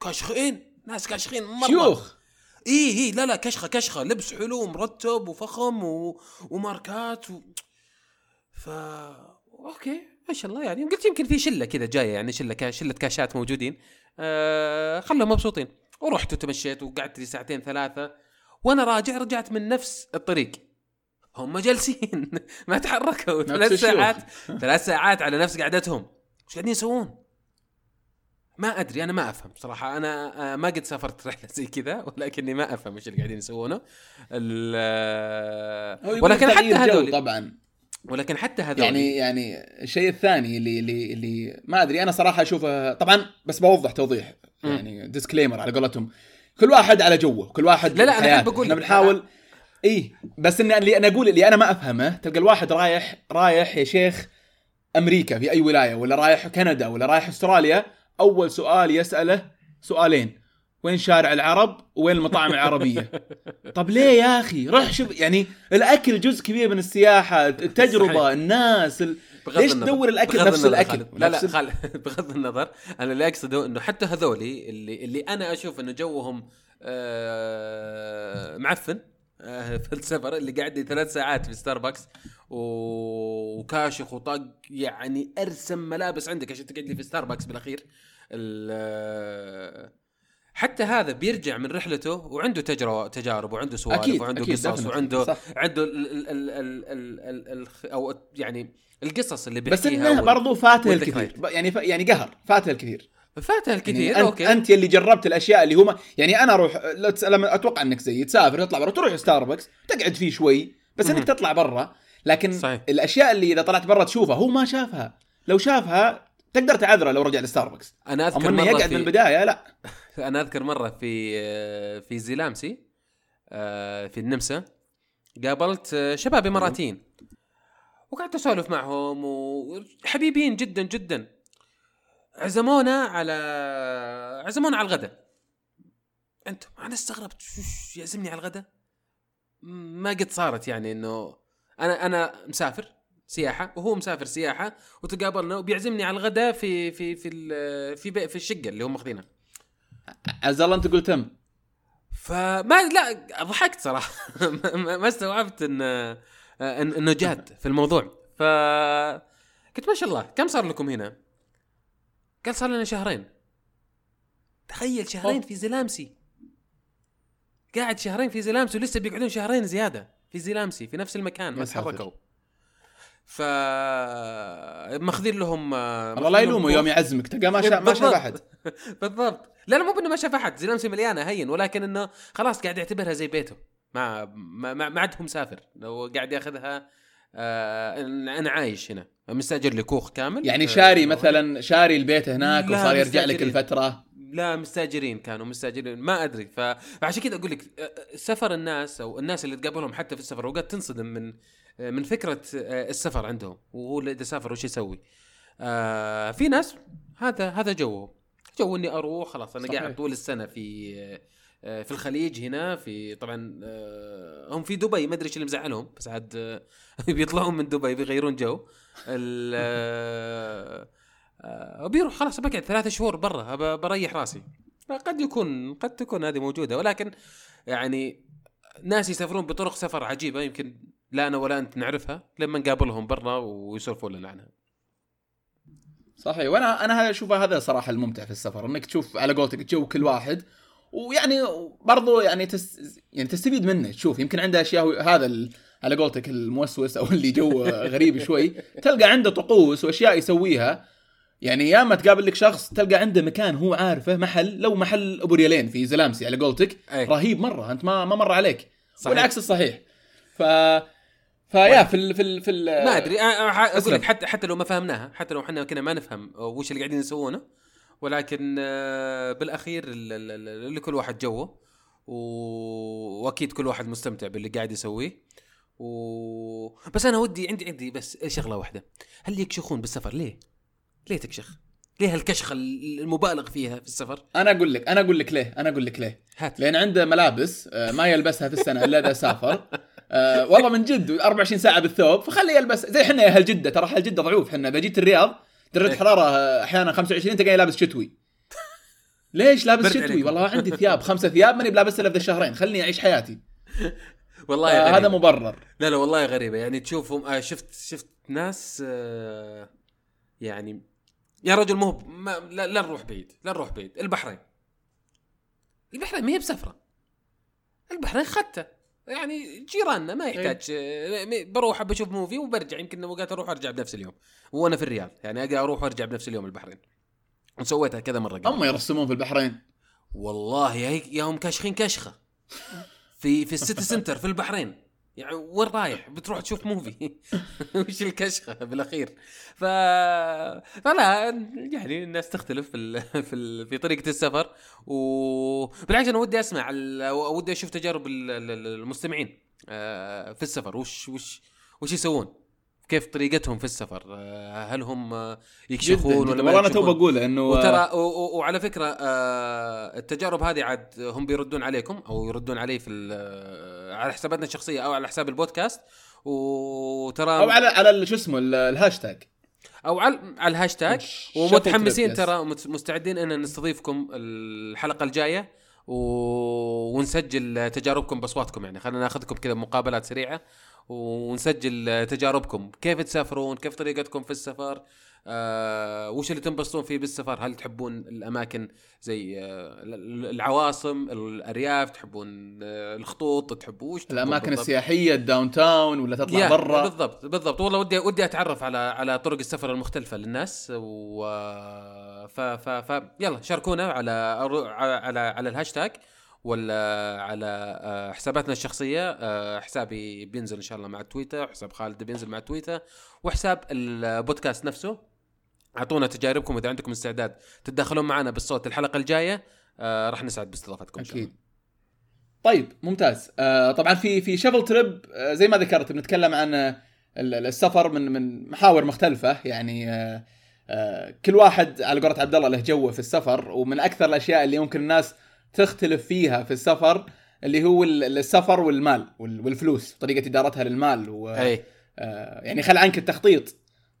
كاشخين ناس كاشخين مره شيوخ! اي اي لا لا كشخة كشخة. لبس حلو مرتب وفخم و... وماركات و... ف okay ما شاء الله يعني. قلت يمكن في شلة كذا جاية يعني شلة كا... شلة كشخات موجودين. آه خلهم مبسوطين. ورحت وتمشيت وقعدت لي ساعتين ثلاثة وأنا راجع رجعت من نفس الطريق. هم جالسين. ما تحركوا. ثلاث. ساعات. ثلاث ساعات على نفس قعدتهم. إيش قاعدين يسوون؟ ما أدري. أنا ما أفهم صراحة أنا آه، ما قد سافرت رحلة زي كذا ولكني ما أفهم إيش اللي قاعدين يسوونه. يقول ولكن حتى هذول طبعا. ولكن حتى هذول يعني يعني الشيء الثاني اللي اللي اللي ما أدري أنا صراحة أشوفه طبعا بس بوضح توضيح مم. يعني ديسكليمر على قولتهم كل واحد على جوه كل واحد لا، لا،. أحب أقول إحنا. بنحاول اي بس إني اللي أنا أقول اللي أنا ما أفهمه تلقى الواحد رايح رايح يا شيخ أمريكا في أي ولاية ولا رايح كندا ولا رايح أستراليا أول سؤال يسأله سؤالين وين شارع العرب وين المطاعم العربية. طب ليه يا أخي؟ روح شوف يعني الأكل جزء كبير من السياحة التجربة صحيح. الناس ال... ليش تدور الأكل نفس الأكل؟ خالد. لا لا ال- خالد. بغض النظر أنا اللي أقصده إنه حتى هذولي اللي اللي أنا أشوف إنه جوهم آه معفن آه في السفر اللي قاعد لي ثلاث ساعات في ستاربكس و- وكاشخ وطق يعني أرسم ملابس عندك عشان تقعد لي في ستاربكس بالأخير. ال- حتى هذا بيرجع من رحلته وعنده تجربه تجارب وعنده سوالف أكيد وعنده أكيد قصص. وعنده صح. عنده ال ال ال ال ال ال أو يعني القصص اللي بس بيحكيها انه وال- برضو فاته. الكثير يعني ف... يعني قهر فاته الكثير فاتها الكثير يعني okay أنت اللي جربت الأشياء اللي هم يعني أنا أروح. لما أتوقع إنك زي تسافر تطلع برا تروح ستاربكس تقعد فيه شوي بس إنك. تطلع برا لكن صحيح. الأشياء اللي إذا طلعت برا تشوفها هو ما شافها لو شافها تقدر تعذره لو رجع لستاربكس. أنا أذكر مرة يقعد من في البداية لا. أنا أذكر مرة في في زيلامسي آه، في النمسا. قابلت آه، شباب إماراتيين. وقعدت أسولف معهم وحبيبين جدا جدا. عزمونا على عزمونا على الغداء. أنت أنا استغربت. يعزمني على الغداء؟ ما قد صارت يعني إنه أنا أنا مسافر. سياحة وهو مسافر سياحة وتقابلنا وبيعزمني على الغداء في في في في في الشقة اللي هم ماخذينها عز الله أنت قلت تم فما لا ضحكت صراحة ما استوعبت إن إنه جاد في الموضوع ف قلت ما شاء الله كم صار لكم هنا؟ قال صار لنا شهرين تخيل شهرين. في زلامسي قاعد شهرين في زلامسي ولسه بيقعدون شهرين زيادة في زلامسي في نفس المكان ما. تحركوا ف ماخذين لهم الله لا يلومه يوم يعزمك تلقى ما شاف ما شاف. أحد. بالضبط. لا لا مو بأنه ما شاف أحد زلمسي مليانة هين ولكن إنه خلاص قاعد يعتبرها زي بيته. ما ما ما ما عاد هو مسافر. لو قاعد ياخذها آه أنا عايش هنا. مستأجر لي كوخ كامل. يعني آه، شاري مثلا شاري البيت هناك وصار يرجع لك. الفترة. لا مستأجرين كانوا مستأجرين. ما أدري. فعشان كذا أقول لك آه، سفر الناس أو الناس اللي تقابلهم حتى في السفر اوقات تنصدم من آه، من فكرة آه، السفر عندهم. وهو إذا سافر وش يسوي؟ آه، في ناس هذا هذا جوه جو إني أروح خلاص أنا صحيح. قاعد طول السنة في آه، في الخليج هنا في طبعا آه، هم في دبي ما أدري إيش اللي مزعلهم بس عاد آه، بيطلعون من دبي بيغيرون جو. آه، آه، وبيروح خلاص بقعد ثلاثة شهور برا بريح راسي. قد يكون قد تكون هذه موجودة. ولكن يعني ناس يسافرون بطرق سفر عجيبة يمكن لا أنا ولا أنت نعرفها لما نقابلهم برا ويسولفون لنا عنها. صحيح. وأنا أنا أشوف هذا صراحة الممتع في السفر إنك تشوف على قولتك جو كل واحد ويعني برضو يعني تس يعني تستفيد منه. تشوف يمكن عنده أشياء هذا ال... على قولتك الموسوس أو اللي جو غريب شوي تلقى عنده طقوس وأشياء يسويها. يعني ياما تقابل لك شخص تلقى عنده مكان هو عارفه محل لو محل ابو ريالين في زلامسي على قولتك أي. رهيب مرة أنت ما ما مر عليك. صحيح. والعكس الصحيح. ف فيا في ال... في ال... في ال... ما أدري أقول. لك حتى حتى لو ما فهمناها حتى لو إحنا كنا ما نفهم وش اللي قاعدين يسوونه ولكن آه، بالأخير ال- ال- ال- لكل واحد جوه وأكيد كل واحد مستمتع باللي قاعد يسويه و... بس أنا ودي عندي عندي بس شغلة واحدة هل يكشخون بالسفر ليه؟ ليه تكشخ؟ ليه هالكشخة المبالغ فيها في السفر؟ أنا أقول لك أنا أقول لك ليه أنا أقول لك ليه هات لأن عنده ملابس آه، ما يلبسها في السنة إلا إذا سافر آه، والله من جد 24 ساعة بالثوب فخليه يلبس. زي إحنا يا أهل جده ترى أهل جده ضعوف إحنا اذا جيت الرياض درجة إيه. حرارة أحيانا 25 تلقاني لابس شتوي. ليش لابس شتوي. والله عندي ثياب خمسة ثياب ماني بلابسها إلا في الشهرين. خليني أعيش حياتي. والله آه، غريبة. هذا مبرر. لا لا والله غريبة. يعني تشوفهم آه شفت شفت ناس آه يعني يا رجل مو لا, لا نروح بعيد لا نروح بعيد. البحرين. البحرين ما هي بسفرة. البحرين ختة. يعني جيراننا ما يحتاج آه، م- بروح بشوف موفي وبرجع. يمكن اوقات أروح وارجع بنفس اليوم وأنا في الرياض. يعني أقدر أروح وأرجع بنفس اليوم البحرين. وسويتها كذا مرة قبل. هم يرسمون في البحرين؟ والله يا هم كاشخين كشخة. في في السيتي سنتر في البحرين. يعني وين رايح؟ بتروح تشوف movie وش الكشخه بالأخير؟ ف فلا يعني الناس تختلف في ال... في طريقة السفر. وبالعكس أنا ودي أسمع ال... ودي أشوف تجارب ال- ال- المستمعين آه، في السفر. وش وش وش يسوون؟ كيف طريقتهم في السفر؟ آه، هل هم آه، يكشخون ولا والله أنا تو؟ بقول إنه وترى و- و- وعلى فكرة آه التجارب هذه عاد هم بيردون عليكم أو يردون علي في على حساباتنا الشخصية أو على حساب البودكاست. وترى أو على على شو اسمه ال- الهاشتاج. أو على, على الهاشتاج. ومتحمسين. ترى مستعدين إن نستضيفكم الحلقة الجاية. و... ونسجل تجاربكم بأصواتكم يعني. خلينا ناخذكم كذا مقابلات سريعة ونسجل تجاربكم. كيف تسافرون؟ كيف طريقتكم في السفر؟ آه وش اللي تنبسطون فيه بالسفر؟ هل تحبون الأماكن زي آه العواصم الأرياف تحبون آه الخطوط تحبون وش الأماكن بالضبط؟ السياحية الداون تاون ولا تطلع برا؟ بالضبط بالضبط. والله ودي ودي أتعرف على على طرق السفر المختلفة للناس و ف ف ف يلا شاركونا على على على الهاشتاج ولا على آه، حساباتنا الشخصية. آه، حسابي بينزل إن شاء الله مع تويتر حساب خالد بينزل مع تويتر وحساب البودكاست نفسه. أعطونا تجاربكم إذا عندكم استعداد تتدخلون معنا بالصوت. الحلقة الجاية آه راح نسعد باستضافتكم إن شاء. أكيد. طيب ممتاز. آه طبعا في في Shuffle Trip آه زي ما ذكرت بنتكلم عن آه، ال- ال- السفر من من محاور مختلفة. يعني آه آه كل واحد على قولة عبد الله له جوه في السفر ومن أكثر الأشياء اللي ممكن الناس تختلف فيها في السفر اللي هو ال- السفر والمال وال- والفلوس طريقة إدارتها للمال و آه يعني خل عنك التخطيط.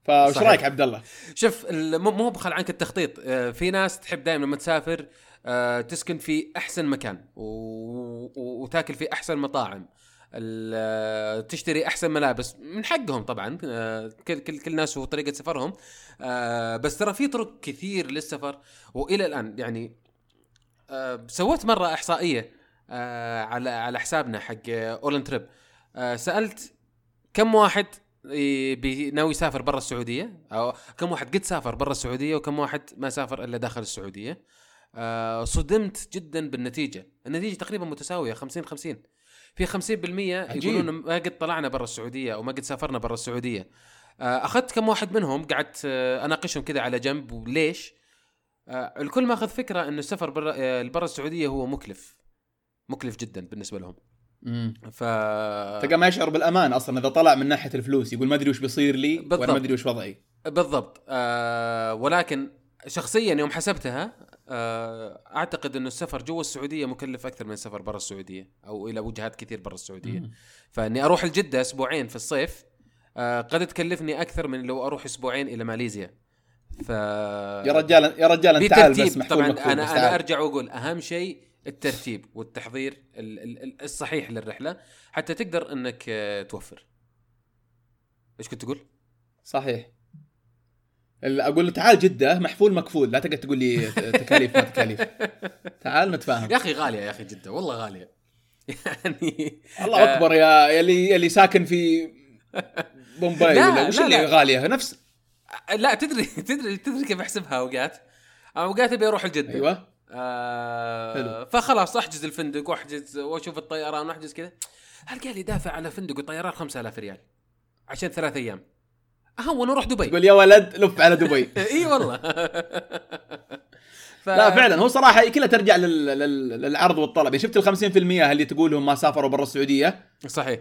فايش. رأيك عبد الله؟ شوف مو بخل عنك التخطيط. آه، في ناس تحب دائما لما تسافر آه، تسكن في أحسن مكان و... وتاكل في أحسن مطاعم. آه، تشتري أحسن ملابس. من حقهم طبعا. كل كل كل ناس وطريقة سفرهم. بس ترى في طرق كثير للسفر. وإلى الآن يعني سويت مرة إحصائية على على حسابنا حق اولن تريب سألت كم واحد ناوي يسافر برا السعودية. أو كم واحد قد سافر برا السعودية وكم واحد ما سافر إلا داخل السعودية. آه صدمت جدا بالنتيجة. النتيجة تقريبا متساوية 50 50 في 50% عجيب. يقولون ما قد طلعنا برا السعودية أو ما قد سافرنا برا السعودية. آه أخذت كم واحد منهم قعدت آه أناقشهم كذا على جنب وليش؟ آه الكل ماخذ فكرة انه السفر برا آه برا السعودية هو مكلف. مكلف جدا بالنسبة لهم. امم ف تلقى ما يشعر بالأمان أصلا إذا طلع من ناحية الفلوس يقول ما أدري وش بيصير لي بالضبط. وأنا ما أدري وش وضعي بالضبط آه ولكن شخصيا يوم حسبتها آه أعتقد إنه السفر جوا السعودية مكلف أكثر من السفر برا السعودية أو إلى وجهات كثير برا السعودية مم. فإني أروح الجدة أسبوعين في الصيف آه قد تكلفني أكثر من لو أروح أسبوعين إلى ماليزيا ف يا رجال يا رجال أنت تعال بس طبعا أنا بس أنا. أرجع وأقول أهم شيء الترتيب والتحضير ال- ال- ال- الصحيح للرحلة حتى تقدر إنك آه، توفر. إيش كنت تقول؟ صحيح. أقول له تعال جدة محفول مكفول لا تقعد تقول لي تكاليف ما تكاليف. تعال نتفاهم. يا أخي غالية يا أخي جدة والله غالية. يعني الله أكبر يا يلي يلي ساكن في بومباي لا، ولا وش اللي. غالية؟ نفس. لا تدري تدري تدري كيف أحسبها أوقات؟ أوقات أبي أروح الجده أيوه. آه حلو. فخلاص أحجز الفندق وأحجز وأشوف الطيران وأحجز كذا. القى لي دافع على فندق وطيران 5000 ريال عشان ثلاث أيام؟ أهون أروح دبي. تقول يا ولد لف على دبي. إي والله. ف... لا فعلا هو صراحة كلها ترجع لل... لل... للعرض والطلب. يعني شفت ال 50% اللي تقولهم ما سافروا برا السعودية؟ صحيح.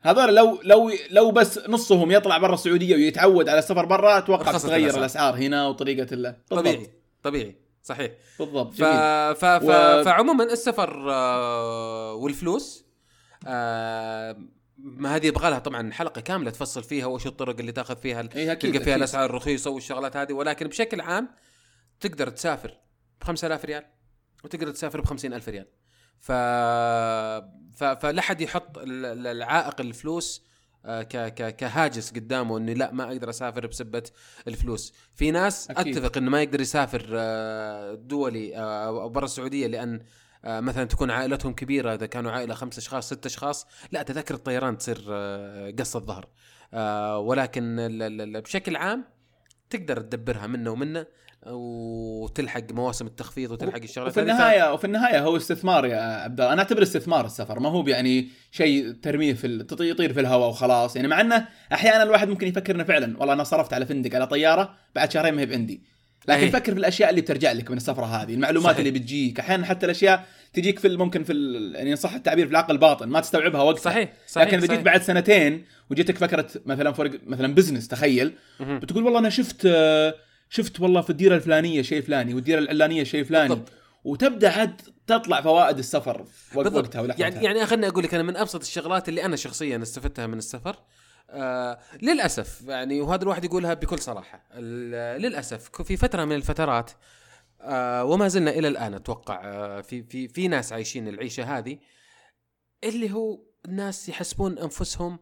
هذول لو لو لو بس نصهم يطلع برا السعودية ويتعود على السفر برا أتوقع تتغير. الأسعار هنا وطريقة ال... طبيعي طبيعي. صحيح بالضبط ف... ف... ف... و- فعموما السفر آه، والفلوس آه، ما هذه يبغى لها طبعا حلقة كاملة تفصل فيها وش الطرق اللي تأخذ فيها تلقى فيها أكيد. الأسعار الرخيصة والشغلات هذه ولكن بشكل عام تقدر تسافر ب 5000 ريال وتقدر تسافر ب 50000 ريال ف... ف... فلا حد يحط ال- ال- العائق الفلوس آه،. كهاجس قدامه اني لا ما أقدر أسافر بسبة الفلوس. في ناس أكيد. أتفق إنه ما يقدر يسافر آه، دولي آه، أو برا السعودية لأن آه، مثلا تكون عائلتهم كبيرة إذا كانوا عائلة خمسة أشخاص ستة أشخاص لا تذاكر الطيران تصير آه، قص الظهر. آه، ولكن بشكل عام تقدر تدبرها منه ومنه. وتلحق مواسم التخفيض وتلحق الشغلات وفي النهايه وفي النهاية هو استثمار يا عبد الله أنا أعتبر استثمار السفر ما هو يعني شيء ترميه في يطير في الهواء وخلاص يعني مع إنه أحيانا الواحد ممكن يفكر انه فعلا والله أنا صرفت على فندق على طيارة بعد شهرين ما هي بعندي لكن أي. فكر في الأشياء اللي بترجع لك من السفرة هذه المعلومات صحيح. اللي بتجيك أحيانا حتى الأشياء تجيك في ممكن في يعني صح التعبير في العقل الباطن ما تستوعبها وقتها صحيح صحيح لكن إذا جيت. بعد سنتين وجيتك فكرة مثلا فرق مثلا بزنس تخيل. بتقول والله أنا شفت آه، شفت والله في الديرة الفلانية شيء فلاني والديرة العلانية شيء فلاني بالضبط. وتبدأ عاد تطلع فوائد السفر بالضبط. وقتها ولحظتها يعني يعني خليني أقول لك أنا من أبسط الشغلات اللي أنا شخصيا استفدتها من السفر آه للأسف يعني وهذا الواحد يقولها بكل صراحة للأسف في فترة من الفترات آه وما زلنا إلى الآن أتوقع آه في في في ناس عايشين العيشة هذه اللي هو الناس يحسبون أنفسهم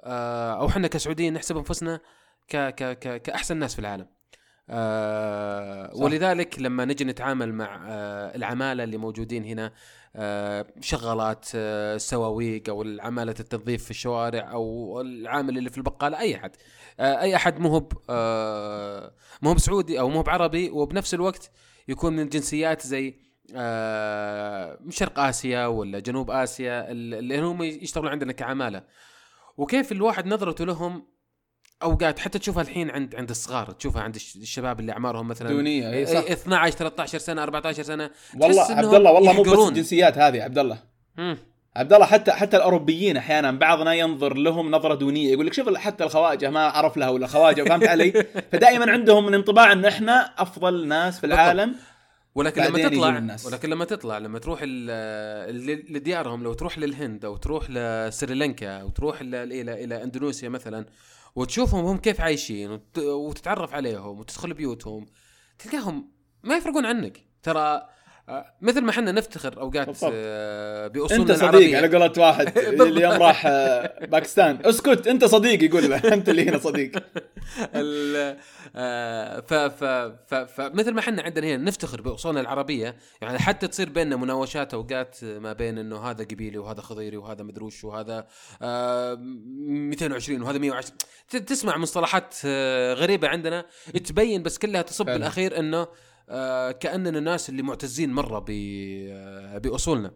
آه أو إحنا كسعوديين نحسب أنفسنا ك ك ك كأحسن ناس في العالم آه صح. ولذلك لما نجي نتعامل مع آه العمالة اللي موجودين هنا آه شغالات آه السواويق أو العماله التنظيف في الشوارع أو العامل اللي في البقالة أي أحد آه أي أحد مو آه مو هو بسعودي أو مو بعربي وبنفس الوقت يكون من جنسيات زي آه شرق آسيا ولا جنوب آسيا اللي هم يشتغلون عندنا كعمالة وكيف الواحد نظرته لهم اوقات حتى تشوفها الحين عند عند الصغار تشوفها عند الش- الشباب اللي أعمارهم مثلا دونية اي صح 12 13 سنة 14 سنة والله عبد الله والله مو بس. الجنسيات هذه عبد الله. عبد الله حتى حتى الأوروبيين أحيانا بعضنا ينظر لهم نظرة دونية يقول لك شوف حتى الخواجة ما عرف لها ولا خواجة فهمت علي؟ فدائما عندهم الانطباع إن إحنا أفضل ناس في العالم ولكن لما تطلع الناس. ولكن لما تطلع لما تروح لديارهم لو تروح للهند أو تروح لسريلانكا أو تروح إلى إلى إندونيسيا مثلا وتشوفهم هم كيف عايشين وت- وتتعرف عليهم وتدخل بيوتهم تلقاهم ما يفرقون عنك. ترى مثل ما إحنا نفتخر أوقات. آه، بأصولنا أنت صديق العربية. على قولة واحد اليوم راح آه، باكستان اسكت أنت صديق يقول له أنت اللي هنا صديق آه، ف ف ف فمثل ما إحنا عندنا هنا نفتخر بأصولنا العربية يعني حتى تصير بيننا مناوشات أوقات ما بين إنه هذا قبيلي وهذا خضيري وهذا مدروش وهذا آه 220 وهذا 120 ت- تسمع مصطلحات غريبة عندنا تبين بس كلها تصب. بالأخير إنه كأننا الناس اللي معتزين مرة آه، بأصولنا.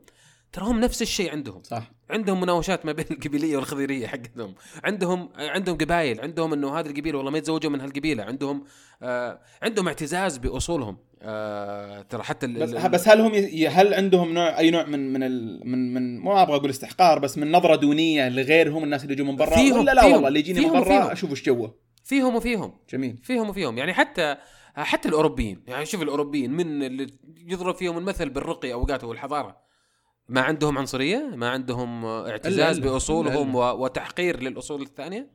ترى هم نفس الشيء عندهم. صح. عندهم مناوشات ما بين القبيلية والخضيرية حقتهم. عندهم عندهم قبائل. عندهم إنه هذه القبيلة والله ما يتزوجوا من هالقبيلة. عندهم آه عندهم اعتزاز بأصولهم. آه ترى حتى بس بس هل هم ي- هل عندهم نوع أي نوع من من ال من من مو أبغى أقول استحقار بس من نظرة دونية لغيرهم الناس اللي يجوا من برا؟ ولا لا فيهم- والله اللي يجيني من برا. أشوف إيش جوه. فيهم وفيهم. جميل. فيهم وفيهم. يعني حتى حتى الأوروبيين يعني شوف الأوروبيين من اللي يضرب فيهم المثل بالرقي اوقات والحضارة. ما عندهم عنصرية ما عندهم اعتزاز بأصولهم و- وتحقير للأصول الثانية.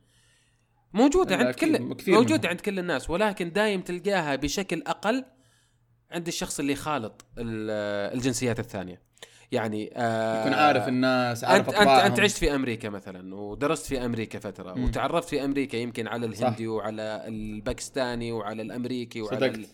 موجودة عند كل موجودة. عند كل الناس ولكن دايم تلقاها بشكل أقل عند الشخص اللي خالط ال- الجنسيات الثانية. يعني آه يكون عارف الناس عارف انت انت أنت عشت في أمريكا مثلا ودرست في أمريكا فترة مم. وتعرفت في أمريكا يمكن على الهندي صح. وعلى الباكستاني وعلى الأمريكي وعلى صدقت. ال-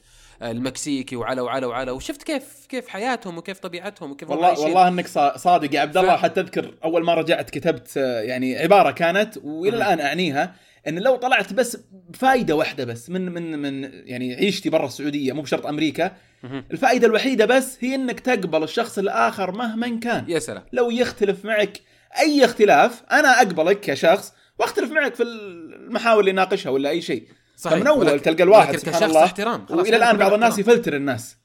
المكسيكي وعلى وعلى وعلى وشفت كيف كيف حياتهم وكيف طبيعتهم وكيف والله عايشين. والله إنك صا- صادق يا عبد الله ف- حتى أذكر أول ما رجعت كتبت آه، يعني عبارة كانت وإلى. الآن أعنيها إن لو طلعت بس بفائده واحدة بس من من من يعني عيشتي برا السعودية مو بشرط أمريكا. الفائدة الوحيدة بس هي إنك تقبل الشخص الآخر مهما كان. يا سلام. لو يختلف معك أي اختلاف أنا أقبلك كشخص واختلف معك في المحاور اللي ناقشها ولا أي شيء. صحيح. فمن أول تلقى الواحد سبحان الله احترام. وإلى الآن بعض الناس. يفلتر الناس.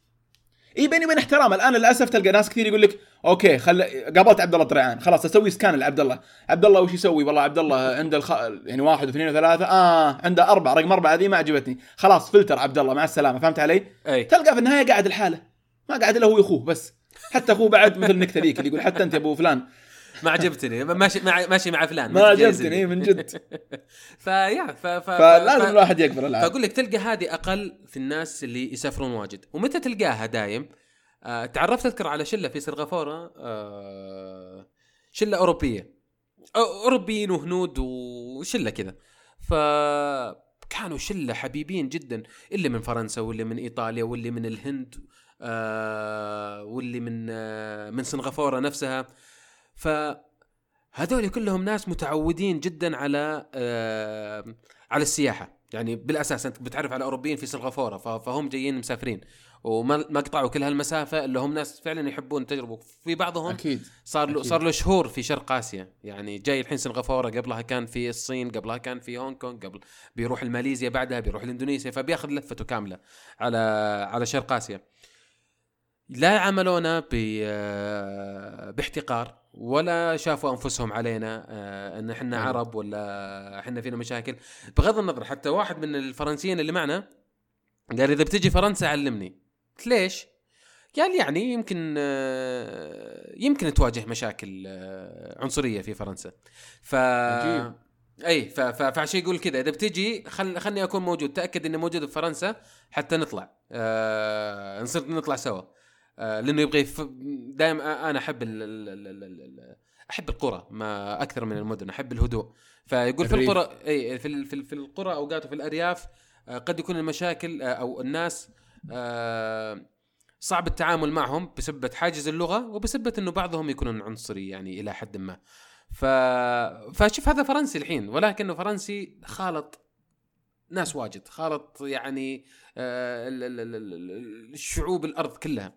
إي بيني وبين احترام الآن للأسف تلقى ناس كثير يقول لك okay خل قابلت عبد الله الطريعان خلاص أسوي scan لعبد الله عبد الله وش يسوي؟ والله عبد الله عنده الخ... يعني واحد واثنين وثلاثة آه عنده أربعة رقم أربعة هذه ما عجبتني. خلاص فلتر عبد الله مع السلامة. فهمت علي؟ أي. تلقى في النهاية قاعد لحاله ما قاعد إلا هو واخوه بس. حتى أخوه بعد مثل النكتة ذيك اللي يقول حتى أنت يا أبو فلان. ما عجبتني. ماشي ماشي مع فلان. ما عجبتني لي. من جد. فيا ف ف فلازم الواحد يقبل العاب فأقول لك تلقى هذه أقل في الناس اللي يسافرون واجد. ومتى تلقاها دايم؟ آه تعرفت أذكر على شلة في سرغافوره آه شلة أوروبية. أوروبيين وهنود وشلة كذا. ف كانوا شلة حبيبين جدا. اللي من فرنسا واللي من إيطاليا واللي من الهند آه واللي من آه من سنغافورة نفسها. ف هذول كلهم ناس متعودين جدا على آه على السياحة. يعني بالأساس أنت بتعرف على أوروبيين في سنغافوره فهم جايين مسافرين. وما ما قطعوا كل هالمسافة الا هم ناس فعلا يحبون التجربه في بعضهم أكيد صار له. صار له شهور في شرق آسيا. يعني جاي الحين سنغافوره قبلها كان في الصين قبلها كان في هونغ كونغ قبل بيروح الماليزيا بعدها بيروح الاندونيسيا فبياخذ لفته كاملة على على شرق آسيا. لا عملونا ب آه، باحتقار ولا شافوا أنفسهم علينا آه، إن إحنا أيوة. عرب ولا إحنا فينا مشاكل بغض النظر حتى واحد من الفرنسيين اللي معنا قال إذا بتجي فرنسا علمني قلت ليش؟ قال يعني يمكن آه، يمكن تواجه مشاكل عنصرية في فرنسا ف عجيب. إي ف- ف- فعشان يقول كذا إذا بتجي خل خلني أكون موجود تأكد إني موجود في فرنسا حتى نطلع آه نصير نطلع سوا لأنه يبغى يف... دائما أنا أحب ال... ال... ال... ال... أحب القرى ما أكثر من المدن أحب الهدوء فيقول في. القرى إي في ال... في, ال... في القرى اوقات وفي الأرياف آه قد يكون المشاكل آه أو الناس آه صعب التعامل معهم بسبة حاجز اللغة وبسبة إنه بعضهم يكونون عنصري يعني إلى حد ما. ف فشوف هذا فرنسي الحين ولكنه فرنسي خالط ناس واجد خالط يعني آه، ال- ال- ال- ال- الشعوب الأرض كلها.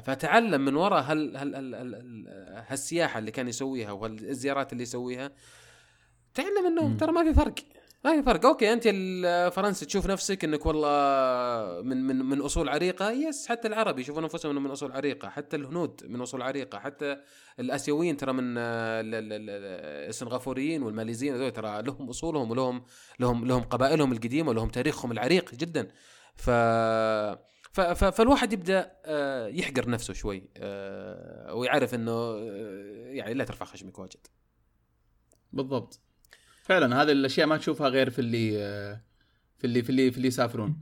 فتعلم من وراء هال... هال... هال... هال... هال- هالسياحة اللي كان يسويها وهالزيارات اللي يسويها تعلم إنه. ترى ما في فرق ما في فرق. okay أنت الفرنسي تشوف نفسك إنك والله من من من أصول عريقة. yes حتى العرب يشوفون أنفسهم من أصول عريقة. حتى الهنود من أصول عريقة. حتى الأسيويين ترى من ال- ال- ال- السنغافوريين والماليزيين هذول ترى لهم أصولهم ولهم لهم لهم قبائلهم القديمة ولهم تاريخهم العريق جدا. ف- فالواحد يبدأ آه، يحقر نفسه شوي آه، ويعرف إنه آه، يعني لا ترفع خشمك واجد. بالضبط. فعلا هذه الأشياء ما تشوفها غير في اللي آه، في اللي في اللي في اللي يسافرون.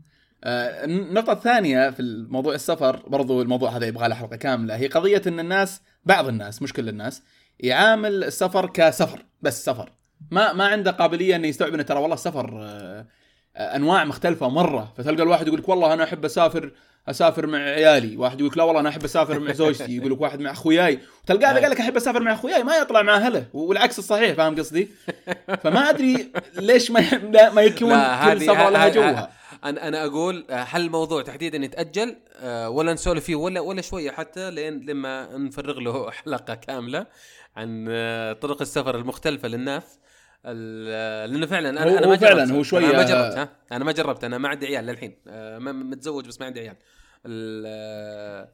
آه، النقطة الثانية في الموضوع السفر برضو الموضوع هذا يبغى له حلقة كاملة هي قضية إن الناس بعض الناس مش كل الناس يعامل السفر كسفر بس سفر. ما ما عنده قابلية إنه يستوعب إنه ترى والله السفر آه، آه، أنواع مختلفة مرة. فتلقى الواحد يقول لك والله أنا أحب أسافر أسافر مع عيالي. واحد يقول لك لا والله أنا أحب أسافر مع زوجتي. يقول لك واحد مع أخوياي. تلقاه اذا قال لك أحب أسافر مع أخوياي. ما يطلع مع أهله. والعكس الصحيح فاهم قصدي؟ فما أدري ليش ما ما يكون كل سفره لها جوها أنا أنا أقول هل الموضوع تحديدا يتأجل؟ آه، ولا نسولف فيه ولا ولا شوية حتى لين لما نفرغ له حلقة كاملة عن آه، طرق السفر المختلفة للناس. لأنه فعلا أنا هو- أنا ما فعلاً جربت. هو شوية- أنا ما جربت ها أنا ما جربت أنا ما عندي عيال للحين. آه، متزوج بس ما عندي عيال. ال- آه،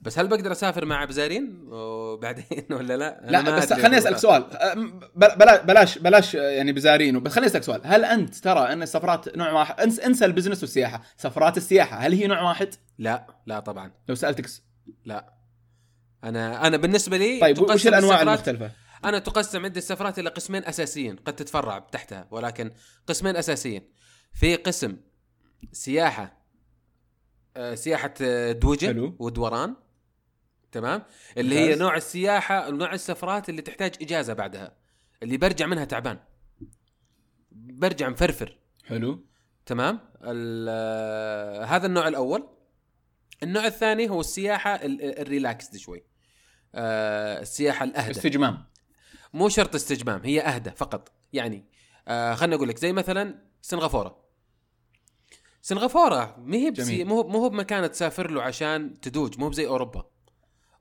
بس هل بقدر أسافر مع بزارين وبعدين ولا لا؟ لا بس. خليني أسألك سؤال. بلا- بلاش بلاش يعني بزارين. بس خليني أسألك سؤال. هل أنت ترى أن السفرات نوع واحد؟ انسى, انسى البزنس والسياحة. سفرات السياحة هل هي نوع واحد؟ لا لا طبعا. لو سألتك س- لا. أنا أنا بالنسبة لي طيب وش الأنواع المختلفة؟ أنا تقسم عندي السفرات إلى قسمين أساسيين قد تتفرع تحتها ولكن قسمين أساسيين. في قسم سياحة آه، سياحة آه، دوجة حلو. ودوران تمام؟ اللي هي. نوع السياحة نوع السفرات اللي تحتاج إجازة بعدها اللي برجع منها تعبان. برجع مفرفر. حلو. تمام؟ آه، هذا النوع الأول. النوع الثاني هو السياحة ال- ال- الريلاكسد شوي. السياحة الأهدى. استجمام. مو شرط استجمام هي أهدى فقط. يعني آه خليني أقول لك زي مثلا سنغافورة. سنغافورة ما هي. مو مو هو بمكان تسافر له عشان تدوج مو زي أوروبا.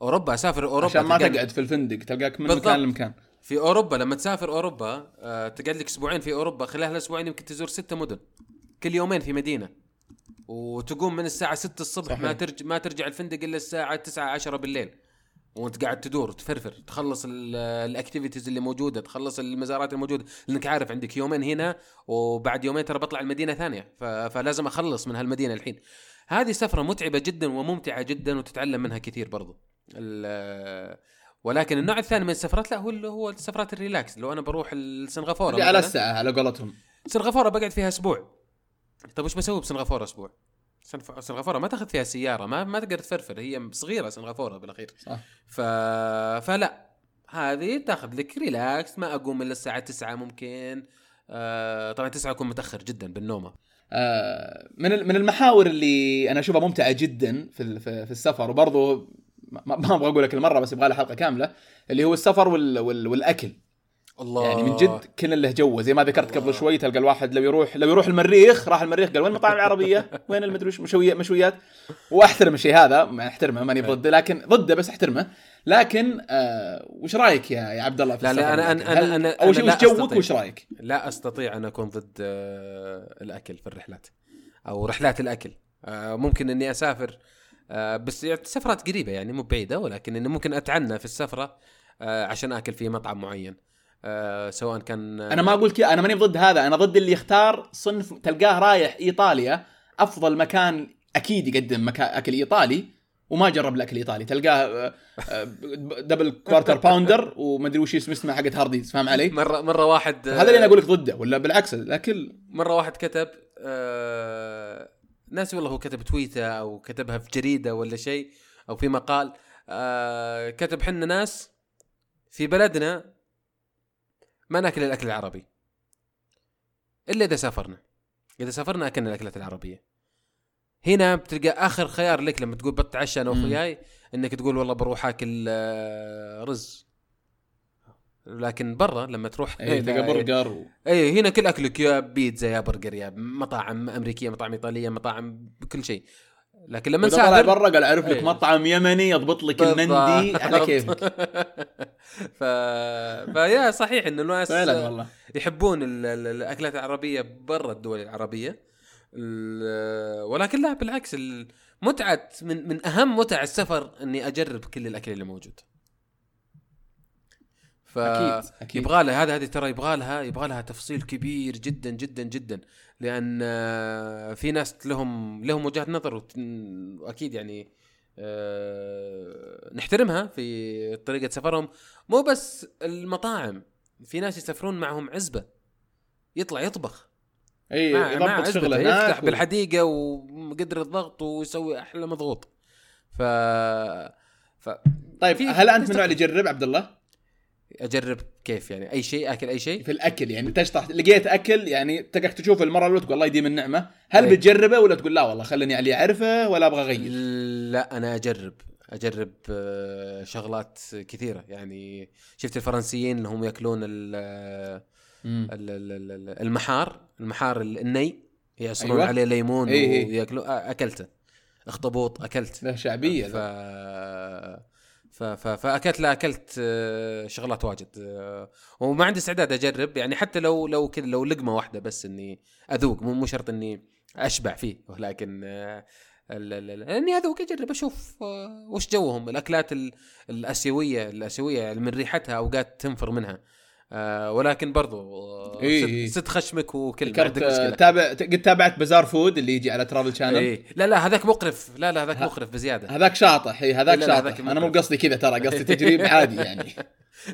أوروبا أسافر أوروبا عشان ما تقعد في الفندق تلقاك من. مكان لمكان. في أوروبا لما تسافر أوروبا آه تقعد لك أسبوعين في أوروبا خلال هالأسبوعين يمكن تزور ستة مدن. كل يومين في مدينة. وتقوم من الساعة 6 الصبح صحيح. ما ترجع ما ترجع الفندق إلا الساعة 9 10 بالليل. وانت قاعد تدور تفرفر تخلص ال- ال activities اللي موجودة تخلص المزارات الموجوده لأنك عارف عندك يومين هنا وبعد يومين ترى بطلع المدينة ثانية. فلازم أخلص من هالمدينة الحين. هذه سفرة متعبة جدا وممتعة جدا وتتعلم منها كثير برضو. ولكن النوع الثاني من السفرات لا هو هو السفرات ال relax لو أنا بروح السفرة اللي على. الساعة على قولتهم. سنغافورة بقعد فيها أسبوع. طيب وش بسوي بسنغافورة أسبوع؟ سنغافورة ما تاخذ فيها سيارة ما ما تقدر تفرفر هي صغيرة سنغافورة بالأخير. صح. ف... فلا هذه تاخذ لك ريلاكس ما أقوم إلا الساعة 9 ممكن. آه طبعا 9 اكون متأخر جدا بالنومة. آه، من من المحاور اللي أنا أشوفها ممتعة جدا في في السفر وبرضه ما ما أبغى أقول لك المرة بس يبغى لها حلقة كاملة اللي هو السفر وال وال والأكل. الله يعني من جد كل له جوه زي ما ذكرت قبل. شوي تلقى الواحد لو يروح لو يروح المريخ راح المريخ قال وين المطاعم العربية؟ وين المدري وش مشويات مشويات؟ واحترم الشيء هذا ما أحترمه ماني ضده لكن ضده بس أحترمه لكن آه وش رأيك يا يا عبد الله في لا، لا، السفر أنا- والأكل؟ أنا- اول شيء وش جوك. وش رأيك؟ لا أستطيع أن أكون ضد آه الأكل في الرحلات أو رحلات الأكل آه ممكن إني أسافر آه بس يعني سفرات قريبة يعني مو بعيدة ولكن إني ممكن أتعنى في السفرة آه عشان أكل في مطعم معين آه سواء كان أنا ما أقول كذا أنا ماني ضد هذا أنا ضد اللي يختار صنف تلقاه رايح إيطاليا أفضل مكان أكيد يقدم مكان أكل إيطالي وما جرب الأكل الإيطالي تلقاه double quarter pounder ومدري وش اسمه اسمه حقت هارديز فاهم علي؟ مرة مرة واحد هذا اللي أنا أقول لك ضده ولا بالعكس الاكل مرة واحد كتب آه ناسي والله هو كتب تويتة أو كتبها في جريدة ولا شيء أو في مقال آه كتب حنا ناس في بلدنا ما ناكل الأكل العربي. إلا إذا سافرنا. إذا سافرنا أكلنا الأكلات العربية. هنا بتلقى آخر خيار لك لما تقول بتعشى أنا. وأخوياي إنك تقول والله بروح اكل آه، رز. لكن برا لما تروح اي تلقى برجر و... اي هنا كل أكلك يا بيتزا يا برجر يا مطاعم أمريكية مطاعم إيطالية مطاعم بكل شيء. لكن لما نسافر برا قال أعرف لك إيه. مطعم يمني يضبط لك المندي. على كيفك ف... فيا صحيح إنه الناس فعلا والله. يحبون ال- ال- الأكلات العربية برا الدول العربية. ال- ولكن لا بالعكس ال- متعة من من أهم متع السفر إني أجرب كل الأكل اللي موجود. ف أكيد أكيد. يبغى لها هذا هذه ترى يبغى لها يبغى لها تفصيل كبير جدا جدا جدا. لأن في ناس لهم لهم وجهات نظر وأكيد يعني آه، نحترمها في طريقة سفرهم. مو بس المطاعم في ناس يسافرون معهم عزبة يطلع يطبخ. إي مع- يضبط شغلة يفتح هناك و- بالحديقة ومقدر الضغط ويسوي أحلى مضغوط. ف ف طيب هل أنت من النوع اللي. يجرب عبد الله؟ أجرب كيف يعني أي شيء أكل أي شيء في الأكل يعني تشطح لقيت أكل يعني تقعد تشوف المرة الأولى تقول الله يديم النعمة هل إيه. بتجربه ولا تقول لا والله خليني علي أعرفه ولا أبغى أغير لا أنا أجرب أجرب آه، شغلات كثيرة يعني شفت الفرنسيين اللي هم يأكلون المحار المحار الني يعصرون أيوة. عليه ليمون إيه إيه. ويأكلون أكلته أخطبوط أكلت له شعبية ف... فأكلت لا أكلت آه، شغلات واجد. آه، وما عندي استعداد أجرب. يعني حتى لو لو كذا لو لقمة واحدة بس إني أذوق. مو مو شرط إني أشبع فيه. ولكن آه، إني أذوق أجرب أشوف وش جوهم. الأكلات ال- الآسيوية الآسيوية من ريحتها أوقات تنفر منها. آه، ولكن برضو آه، إيه، إيه. سد, سد خشمك وكل مشكلة تابع قد تابعت Bizarre Food اللي يجي على Travel Channel إيه. لا لا هذاك مقرف لا لا هذاك ه- مقرف بزيادة هذاك شاطح اي هذاك لا، شاطح هذاك أنا مو. قصدي كذا ترى قصدي تجريب عادي يعني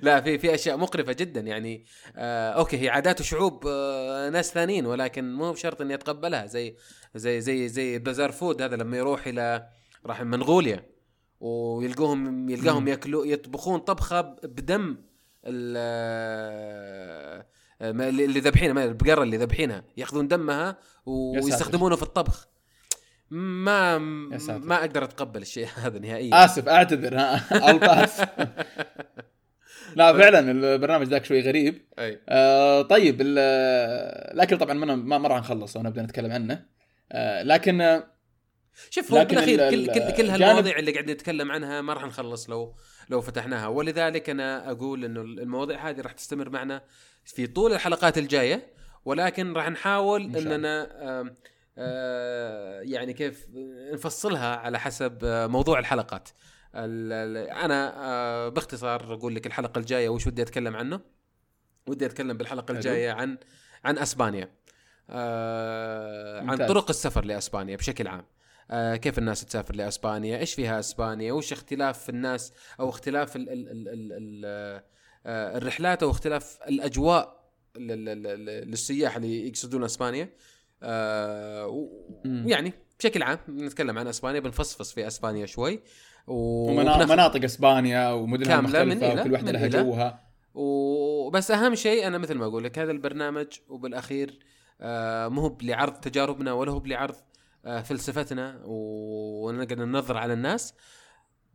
لا في في أشياء مقرفة جدا يعني آه okay هي عادات وشعوب آه ناس ثانيين ولكن مو بشرط إني أتقبلها زي زي زي زي Bizarre Food هذا لما يروح إلى راح منغوليا ويلقوهم يلقاهم. ياكلوا يطبخون طبخة بدم اللي اللي ذبحينها البقرة اللي ذبحينها. ياخذون دمها ويستخدمونه في الطبخ. ما. ما أقدر أتقبل الشيء هذا نهائيا. آسف أعتذر ها. الطاس لا فعلا البرنامج ذاك شوي غريب. أي. آه طيب ال- الأكل طبعا ما ما راح نخلص ونبدا نتكلم عنه. آه لكن آه، شوف هو بالأخير ال- كل كل, هالمواضيع اللي قاعد نتكلم عنها ما راح نخلص لو لو فتحناها ولذلك أنا أقول إنه المواضيع هذه راح تستمر معنا في طول الحلقات الجاية ولكن راح نحاول. إننا آه، يعني كيف نفصلها على حسب آه، موضوع الحلقات ال- ال- أنا آه، باختصار أقول لك الحلقة الجاية وش ودي أتكلم عنه ودي أتكلم بالحلقة. الجاية عن عن أسبانيا عن. طرق السفر لأسبانيا بشكل عام آه كيف الناس تسافر لإسبانيا؟ إيش فيها إسبانيا؟ وش اختلاف الناس أو اختلاف ال ال ال ال ال آه الرحلات أو اختلاف الأجواء لل- لل- لل- للسياح اللي يقصدون إسبانيا؟ آه و- مم. يعني بشكل عام نتكلم عن إسبانيا بنفصفص في إسبانيا شوي. ومنا- وبناخذ- مناطق إسبانيا ومدنها مختلفة وكل واحدة لها. جوها. وبس أهم شيء أنا مثل ما أقول لك هذا البرنامج وبالأخير آه مو هو لعرض تجاربنا ولا هو لعرض فلسفتنا ونقعد ننظر على الناس.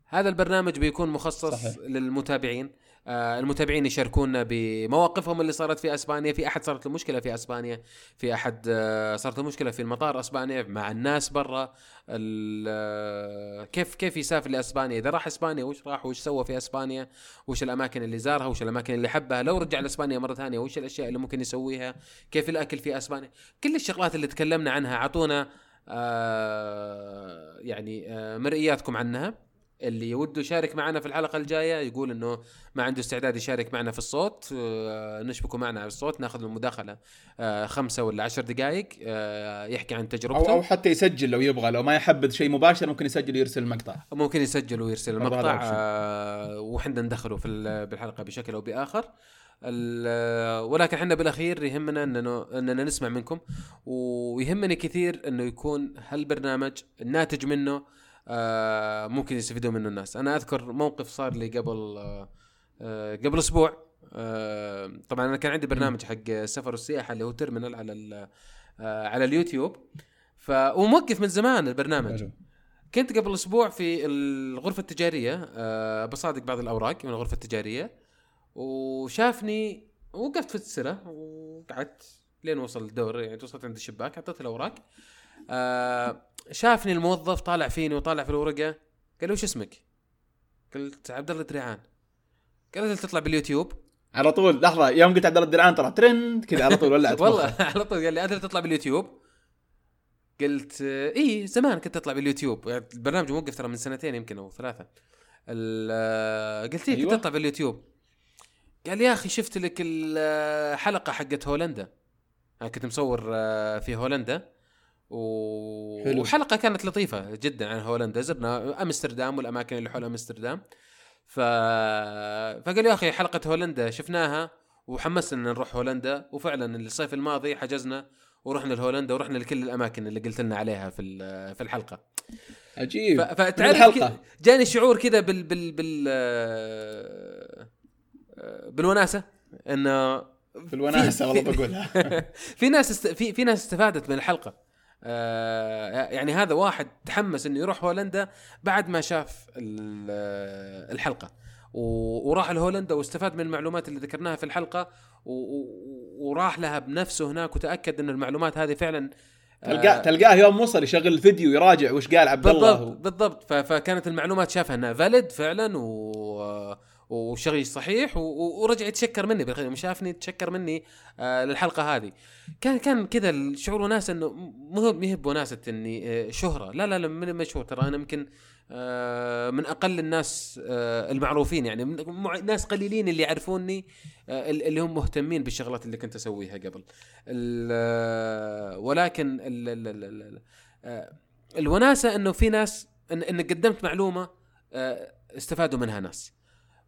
هذا البرنامج بيكون مخصص صحيح. للمتابعين. آه المتابعين يشاركونا بمواقفهم اللي صارت في أسبانيا. في أحد صارت له مشكله في أسبانيا. في أحد آه صارت له مشكله في المطار أسبانيا مع الناس برا. آه، كيف كيف يسافر لأسبانيا؟ إذا راح أسبانيا وش راح وش سوى في أسبانيا؟ وش الأماكن اللي زارها؟ وش الأماكن اللي حبها؟ لو رجع لأسبانيا مرة ثانية وش الأشياء اللي ممكن يسويها؟ كيف الاكل في أسبانيا؟ كل الشغلات اللي تكلمنا عنها أعطونا آه يعني آه مرئياتكم عنها. اللي وده يشارك معنا في الحلقة الجاية يقول إنه ما عنده استعداد يشارك معنا في الصوت. آه نشبكه معنا على الصوت ناخذ المداخله آه خمسة ولا عشر دقائق آه يحكي عن تجربته. أو حتى يسجل لو يبغى لو ما يحبذ شيء مباشر ممكن يسجل ويرسل المقطع. ممكن يسجل ويرسل المقطع. آه وحنا ندخله في ال- بالحلقة بشكل أو بآخر. ولكن إحنا بالأخير يهمنا إننا إننا نسمع منكم ويهمني كثير إنه يكون هالبرنامج الناتج منه آه ممكن يستفيدوا منه الناس. أنا أذكر موقف صار لي قبل آه قبل أسبوع آه طبعا أنا كان عندي برنامج حق السفر والسياحه اللي هو تيرمينال على على اليوتيوب. ف وموقف من زمان البرنامج. حلو. كنت قبل أسبوع في الغرفة التجارية بصادق بعض الأوراق من الغرفة التجارية. وشافني وقفت في السرا وقعدت لين وصل الدور يعني وصلت عند الشباك حطيت الأوراق. أه شافني الموظف طالع فيني وطالع في الورقة قال لي وش اسمك؟ قلت عبد الله الدريعان. قال لي تطلع باليوتيوب. على طول لحظة يوم قلت عبد الله الدريعان طلع ترند كذا على طول ولعت والله. على طول قال لي ادري تطلع باليوتيوب. قلت آه، إي زمان كنت أطلع باليوتيوب. يعني البرنامج موقف ترى من سنتين يمكن أو ثلاثة. ال- آه، قلت إيه كنت أيوة. أطلع باليوتيوب. قال يا أخي شفت لك الحلقة حقت هولندا. أنا كنت مصور آه، في هولندا. و... حلو. وحلقة كانت لطيفة جدا عن هولندا. زرنا أمستردام والأماكن اللي حول أمستردام. ف فقال يا أخي حلقة هولندا شفناها وحمسنا إن نروح هولندا. وفعلا الصيف الماضي حجزنا ورحنا لهولندا ورحنا لكل الأماكن اللي قلت لنا عليها في في الحلقة. عجيب. ف- فتعرف جاني شعور كذا بال بال بال آه، بالوناسة انه في الوناسه والله بقولها في ناس است... في في ناس استفادت من الحلقة آه يعني هذا واحد تحمس إنه يروح هولندا بعد ما شاف ال- الحلقة و- وراح لهولندا واستفاد من المعلومات اللي ذكرناها في الحلقة. وراح لها بنفسه هناك وتأكد إن المعلومات هذه فعلا آه، تلقاه تلقاه يوم وصل يشغل الفيديو يراجع وش قال عبد الله بالضبط بالضبط. فكانت المعلومات شافها إنها فاليد فعلا و وشغل صحيح ورجع يتشكر مني بالخير يوم شافني تشكر مني آه للحلقة هذه. كان كان كذا الشعور وناسه إنه مو ما هي بوناسه إني آه شهرة. لا لا لا من مشهور ترى. أنا يمكن آه من أقل الناس المعروفين يعني. ناس قليلين اللي يعرفوني اللي هم مهتمين بالشغلات اللي كنت أسويها قبل. ولكن ال ال ال ال الوناسة إنه في ناس إنك قدمت معلومة استفادوا منها ناس.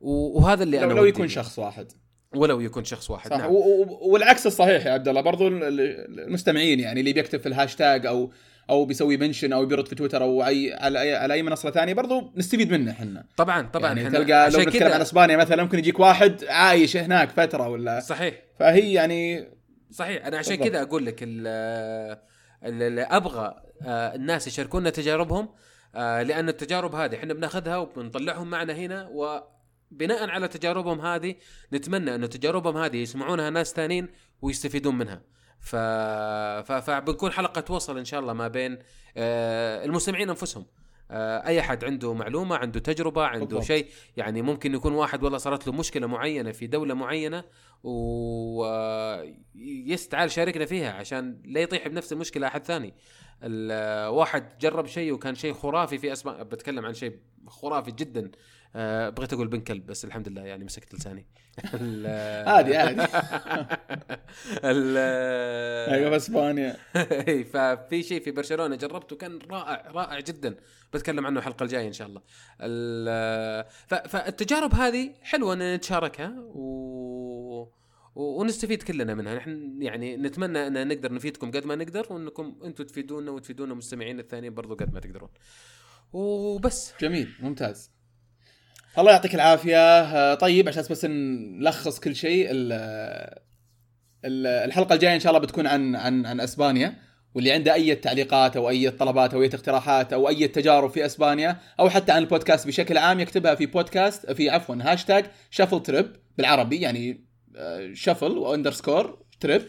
وهذا اللي لو, أنا لو يكون. شخص واحد. ولو يكون شخص واحد صح. نعم. و- و- والعكس الصحيح يا عبد الله برضو ال- ال- المستمعين يعني اللي بيكتب في الهاشتاج أو أو بيسوي mention أو بيرد في تويتر أو اي على اي على أي منصة ثانية برضو نستفيد منه إحنا. طبعا طبعا يعني تلقى لو نتكلم عن إسبانيا مثلا ممكن يجيك واحد عايش هناك فترة ولا؟ صحيح. فهي يعني صحيح. أنا عشان. كذا أقول لك ال- ال- اللي أبغى آه، الناس يشاركونا تجاربهم آه، لأن التجارب هذه إحنا بناخذها وبنطلعهم معنا هنا وبناء على تجاربهم هذه نتمنى انه تجاربهم هذه يسمعونها ناس ثانيين ويستفيدون منها. ف... ف... فبنكون حلقة توصل إن شاء الله ما بين آه، المستمعين أنفسهم. آه، أي أحد عنده معلومة عنده تجربة عنده بالضبط. شيء يعني ممكن يكون واحد والله صارت له مشكلة معينة في دولة معينة ويس تعال شاركنا فيها عشان لا يطيح بنفس المشكلة أحد ثاني. الواحد جرب شيء وكان شيء خرافي في أسماء بتكلم عن شيء خرافي جدا. آه، بغيت أقول بن كلب بس الحمد لله يعني مسكت لساني. عادي عادي. أيوه اسبانيا إي، ففي شيء في برشلونة جربته كان رائع رائع جدا. بتكلم عنه الحلقة الجاية إن شاء الله. فالتجارب هذه حلوة إن نتشاركها و... ونستفيد كلنا منها. نحن يعني نتمنى أن نقدر نفيدكم قد ما نقدر وإنكم أنتم تفيدونا وتفيدون المستمعين الثانيين برضو قد ما تقدرون. وبس. جميل ممتاز. الله يعطيك العافية آه، طيب عشان بس نلخص كل شيء ال- ال- الحلقة الجاية إن شاء الله بتكون عن عن عن إسبانيا واللي عنده أي تعليقات أو أي طلبات أو أي اقتراحات أو أي تجارب في إسبانيا أو حتى عن البودكاست بشكل عام يكتبها في بودكاست في عفوا هاشتاج Shuffle Trip بالعربي يعني shuffle و underscore trip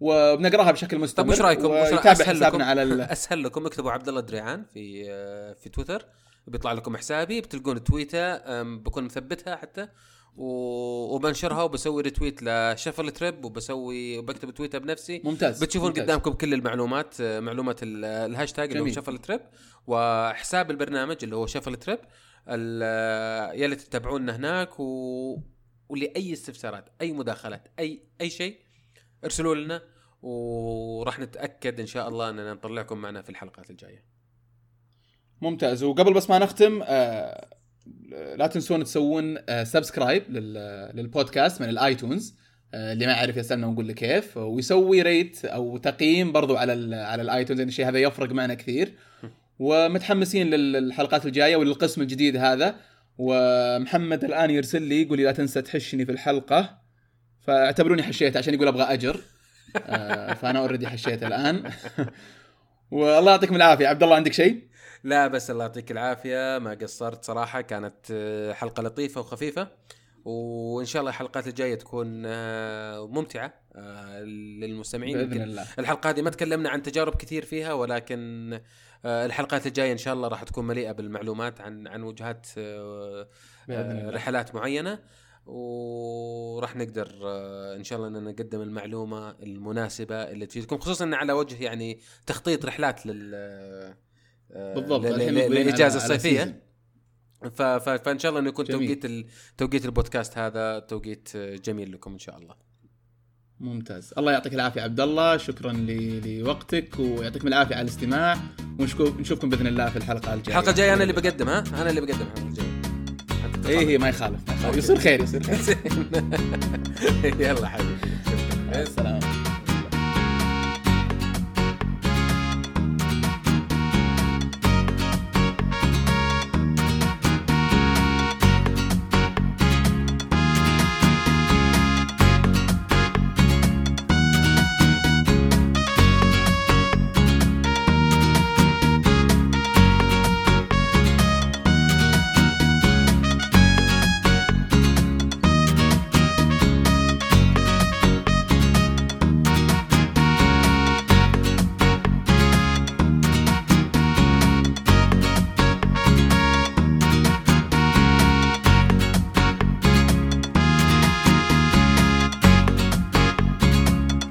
وبنقراها بشكل مستمر طيب وش رأيكم؟ وش أسهل لكم؟ على ال... أسهل لكم اكتبوا عبد الله الدريعان في آه، في تويتر بيطلع لكم حسابي بتلقون تويته بكون مثبتها حتى وبنشرها وبسوي retweet ل Shuffle Trip وبسوي وبكتب تويته بنفسي ممتاز بتشوفون ممتاز. قدامكم كل المعلومات معلومه ال- الهاشتاج اللي هو. Shuffle Trip وحساب البرنامج اللي هو Shuffle Trip ليت تتابعونا هناك و... ولأي استفسارات أي مداخلات اي أي شيء ارسلوا لنا وراح نتأكد إن شاء الله إننا نطلعكم معنا في الحلقات الجاية ممتاز. وقبل بس ما نختم آه لا تنسون تسوون آه subscribe لل- للبودكاست من ال iTunes. آه اللي ما يعرف يسألنا ونقول له كيف. ويسوي rate أو تقييم برضو على ال على ال iTunes لأن الشيء هذا يفرق معنا كثير. ومتحمسين للحلقات الجاية وللقسم الجديد هذا. ومحمد الآن يرسل لي يقول لي لا تنسى تحشني في الحلقة. فاعتبروني حشيت عشان يقول أبغى أجر. آه فأنا اوريدي حشيت الآن. والله يعطيكم العافية. عبد الله عندك شيء؟ لا بس الله يعطيك العافية. ما قصرت صراحة كانت آه، حلقة لطيفة وخفيفة وإن شاء الله الحلقات الجاية تكون آه، ممتعة آه، للمستمعين. بإذن الله. الحلقة هذه ما تكلمنا عن تجارب كثير فيها ولكن الحلقات الجاية إن شاء الله راح تكون مليئة بالمعلومات عن عن وجهات. رحلات معينة. وراح نقدر إن شاء الله إن نقدم المعلومة المناسبة اللي تفيدكم خصوصا على وجه يعني تخطيط رحلات لل بالضبط للإجازة الصيفية. فإن شاء الله إنه يكون جميل. توقيت. توقيت البودكاست هذا توقيت جميل لكم إن شاء الله. ممتاز. الله يعطيك العافية عبد الله. شكرا ل... لوقتك ويعطيكم العافية على الاستماع. ونشوف نشوفكم بإذن الله في الحلقة الجاية. الحلقة الجاية أنا اللي بقدم ها؟ أنا اللي بقدم الحلقة الجاية. اي هي ما يخالف. يصير خير يصير خير. يلا حبيبي. مع السلامة.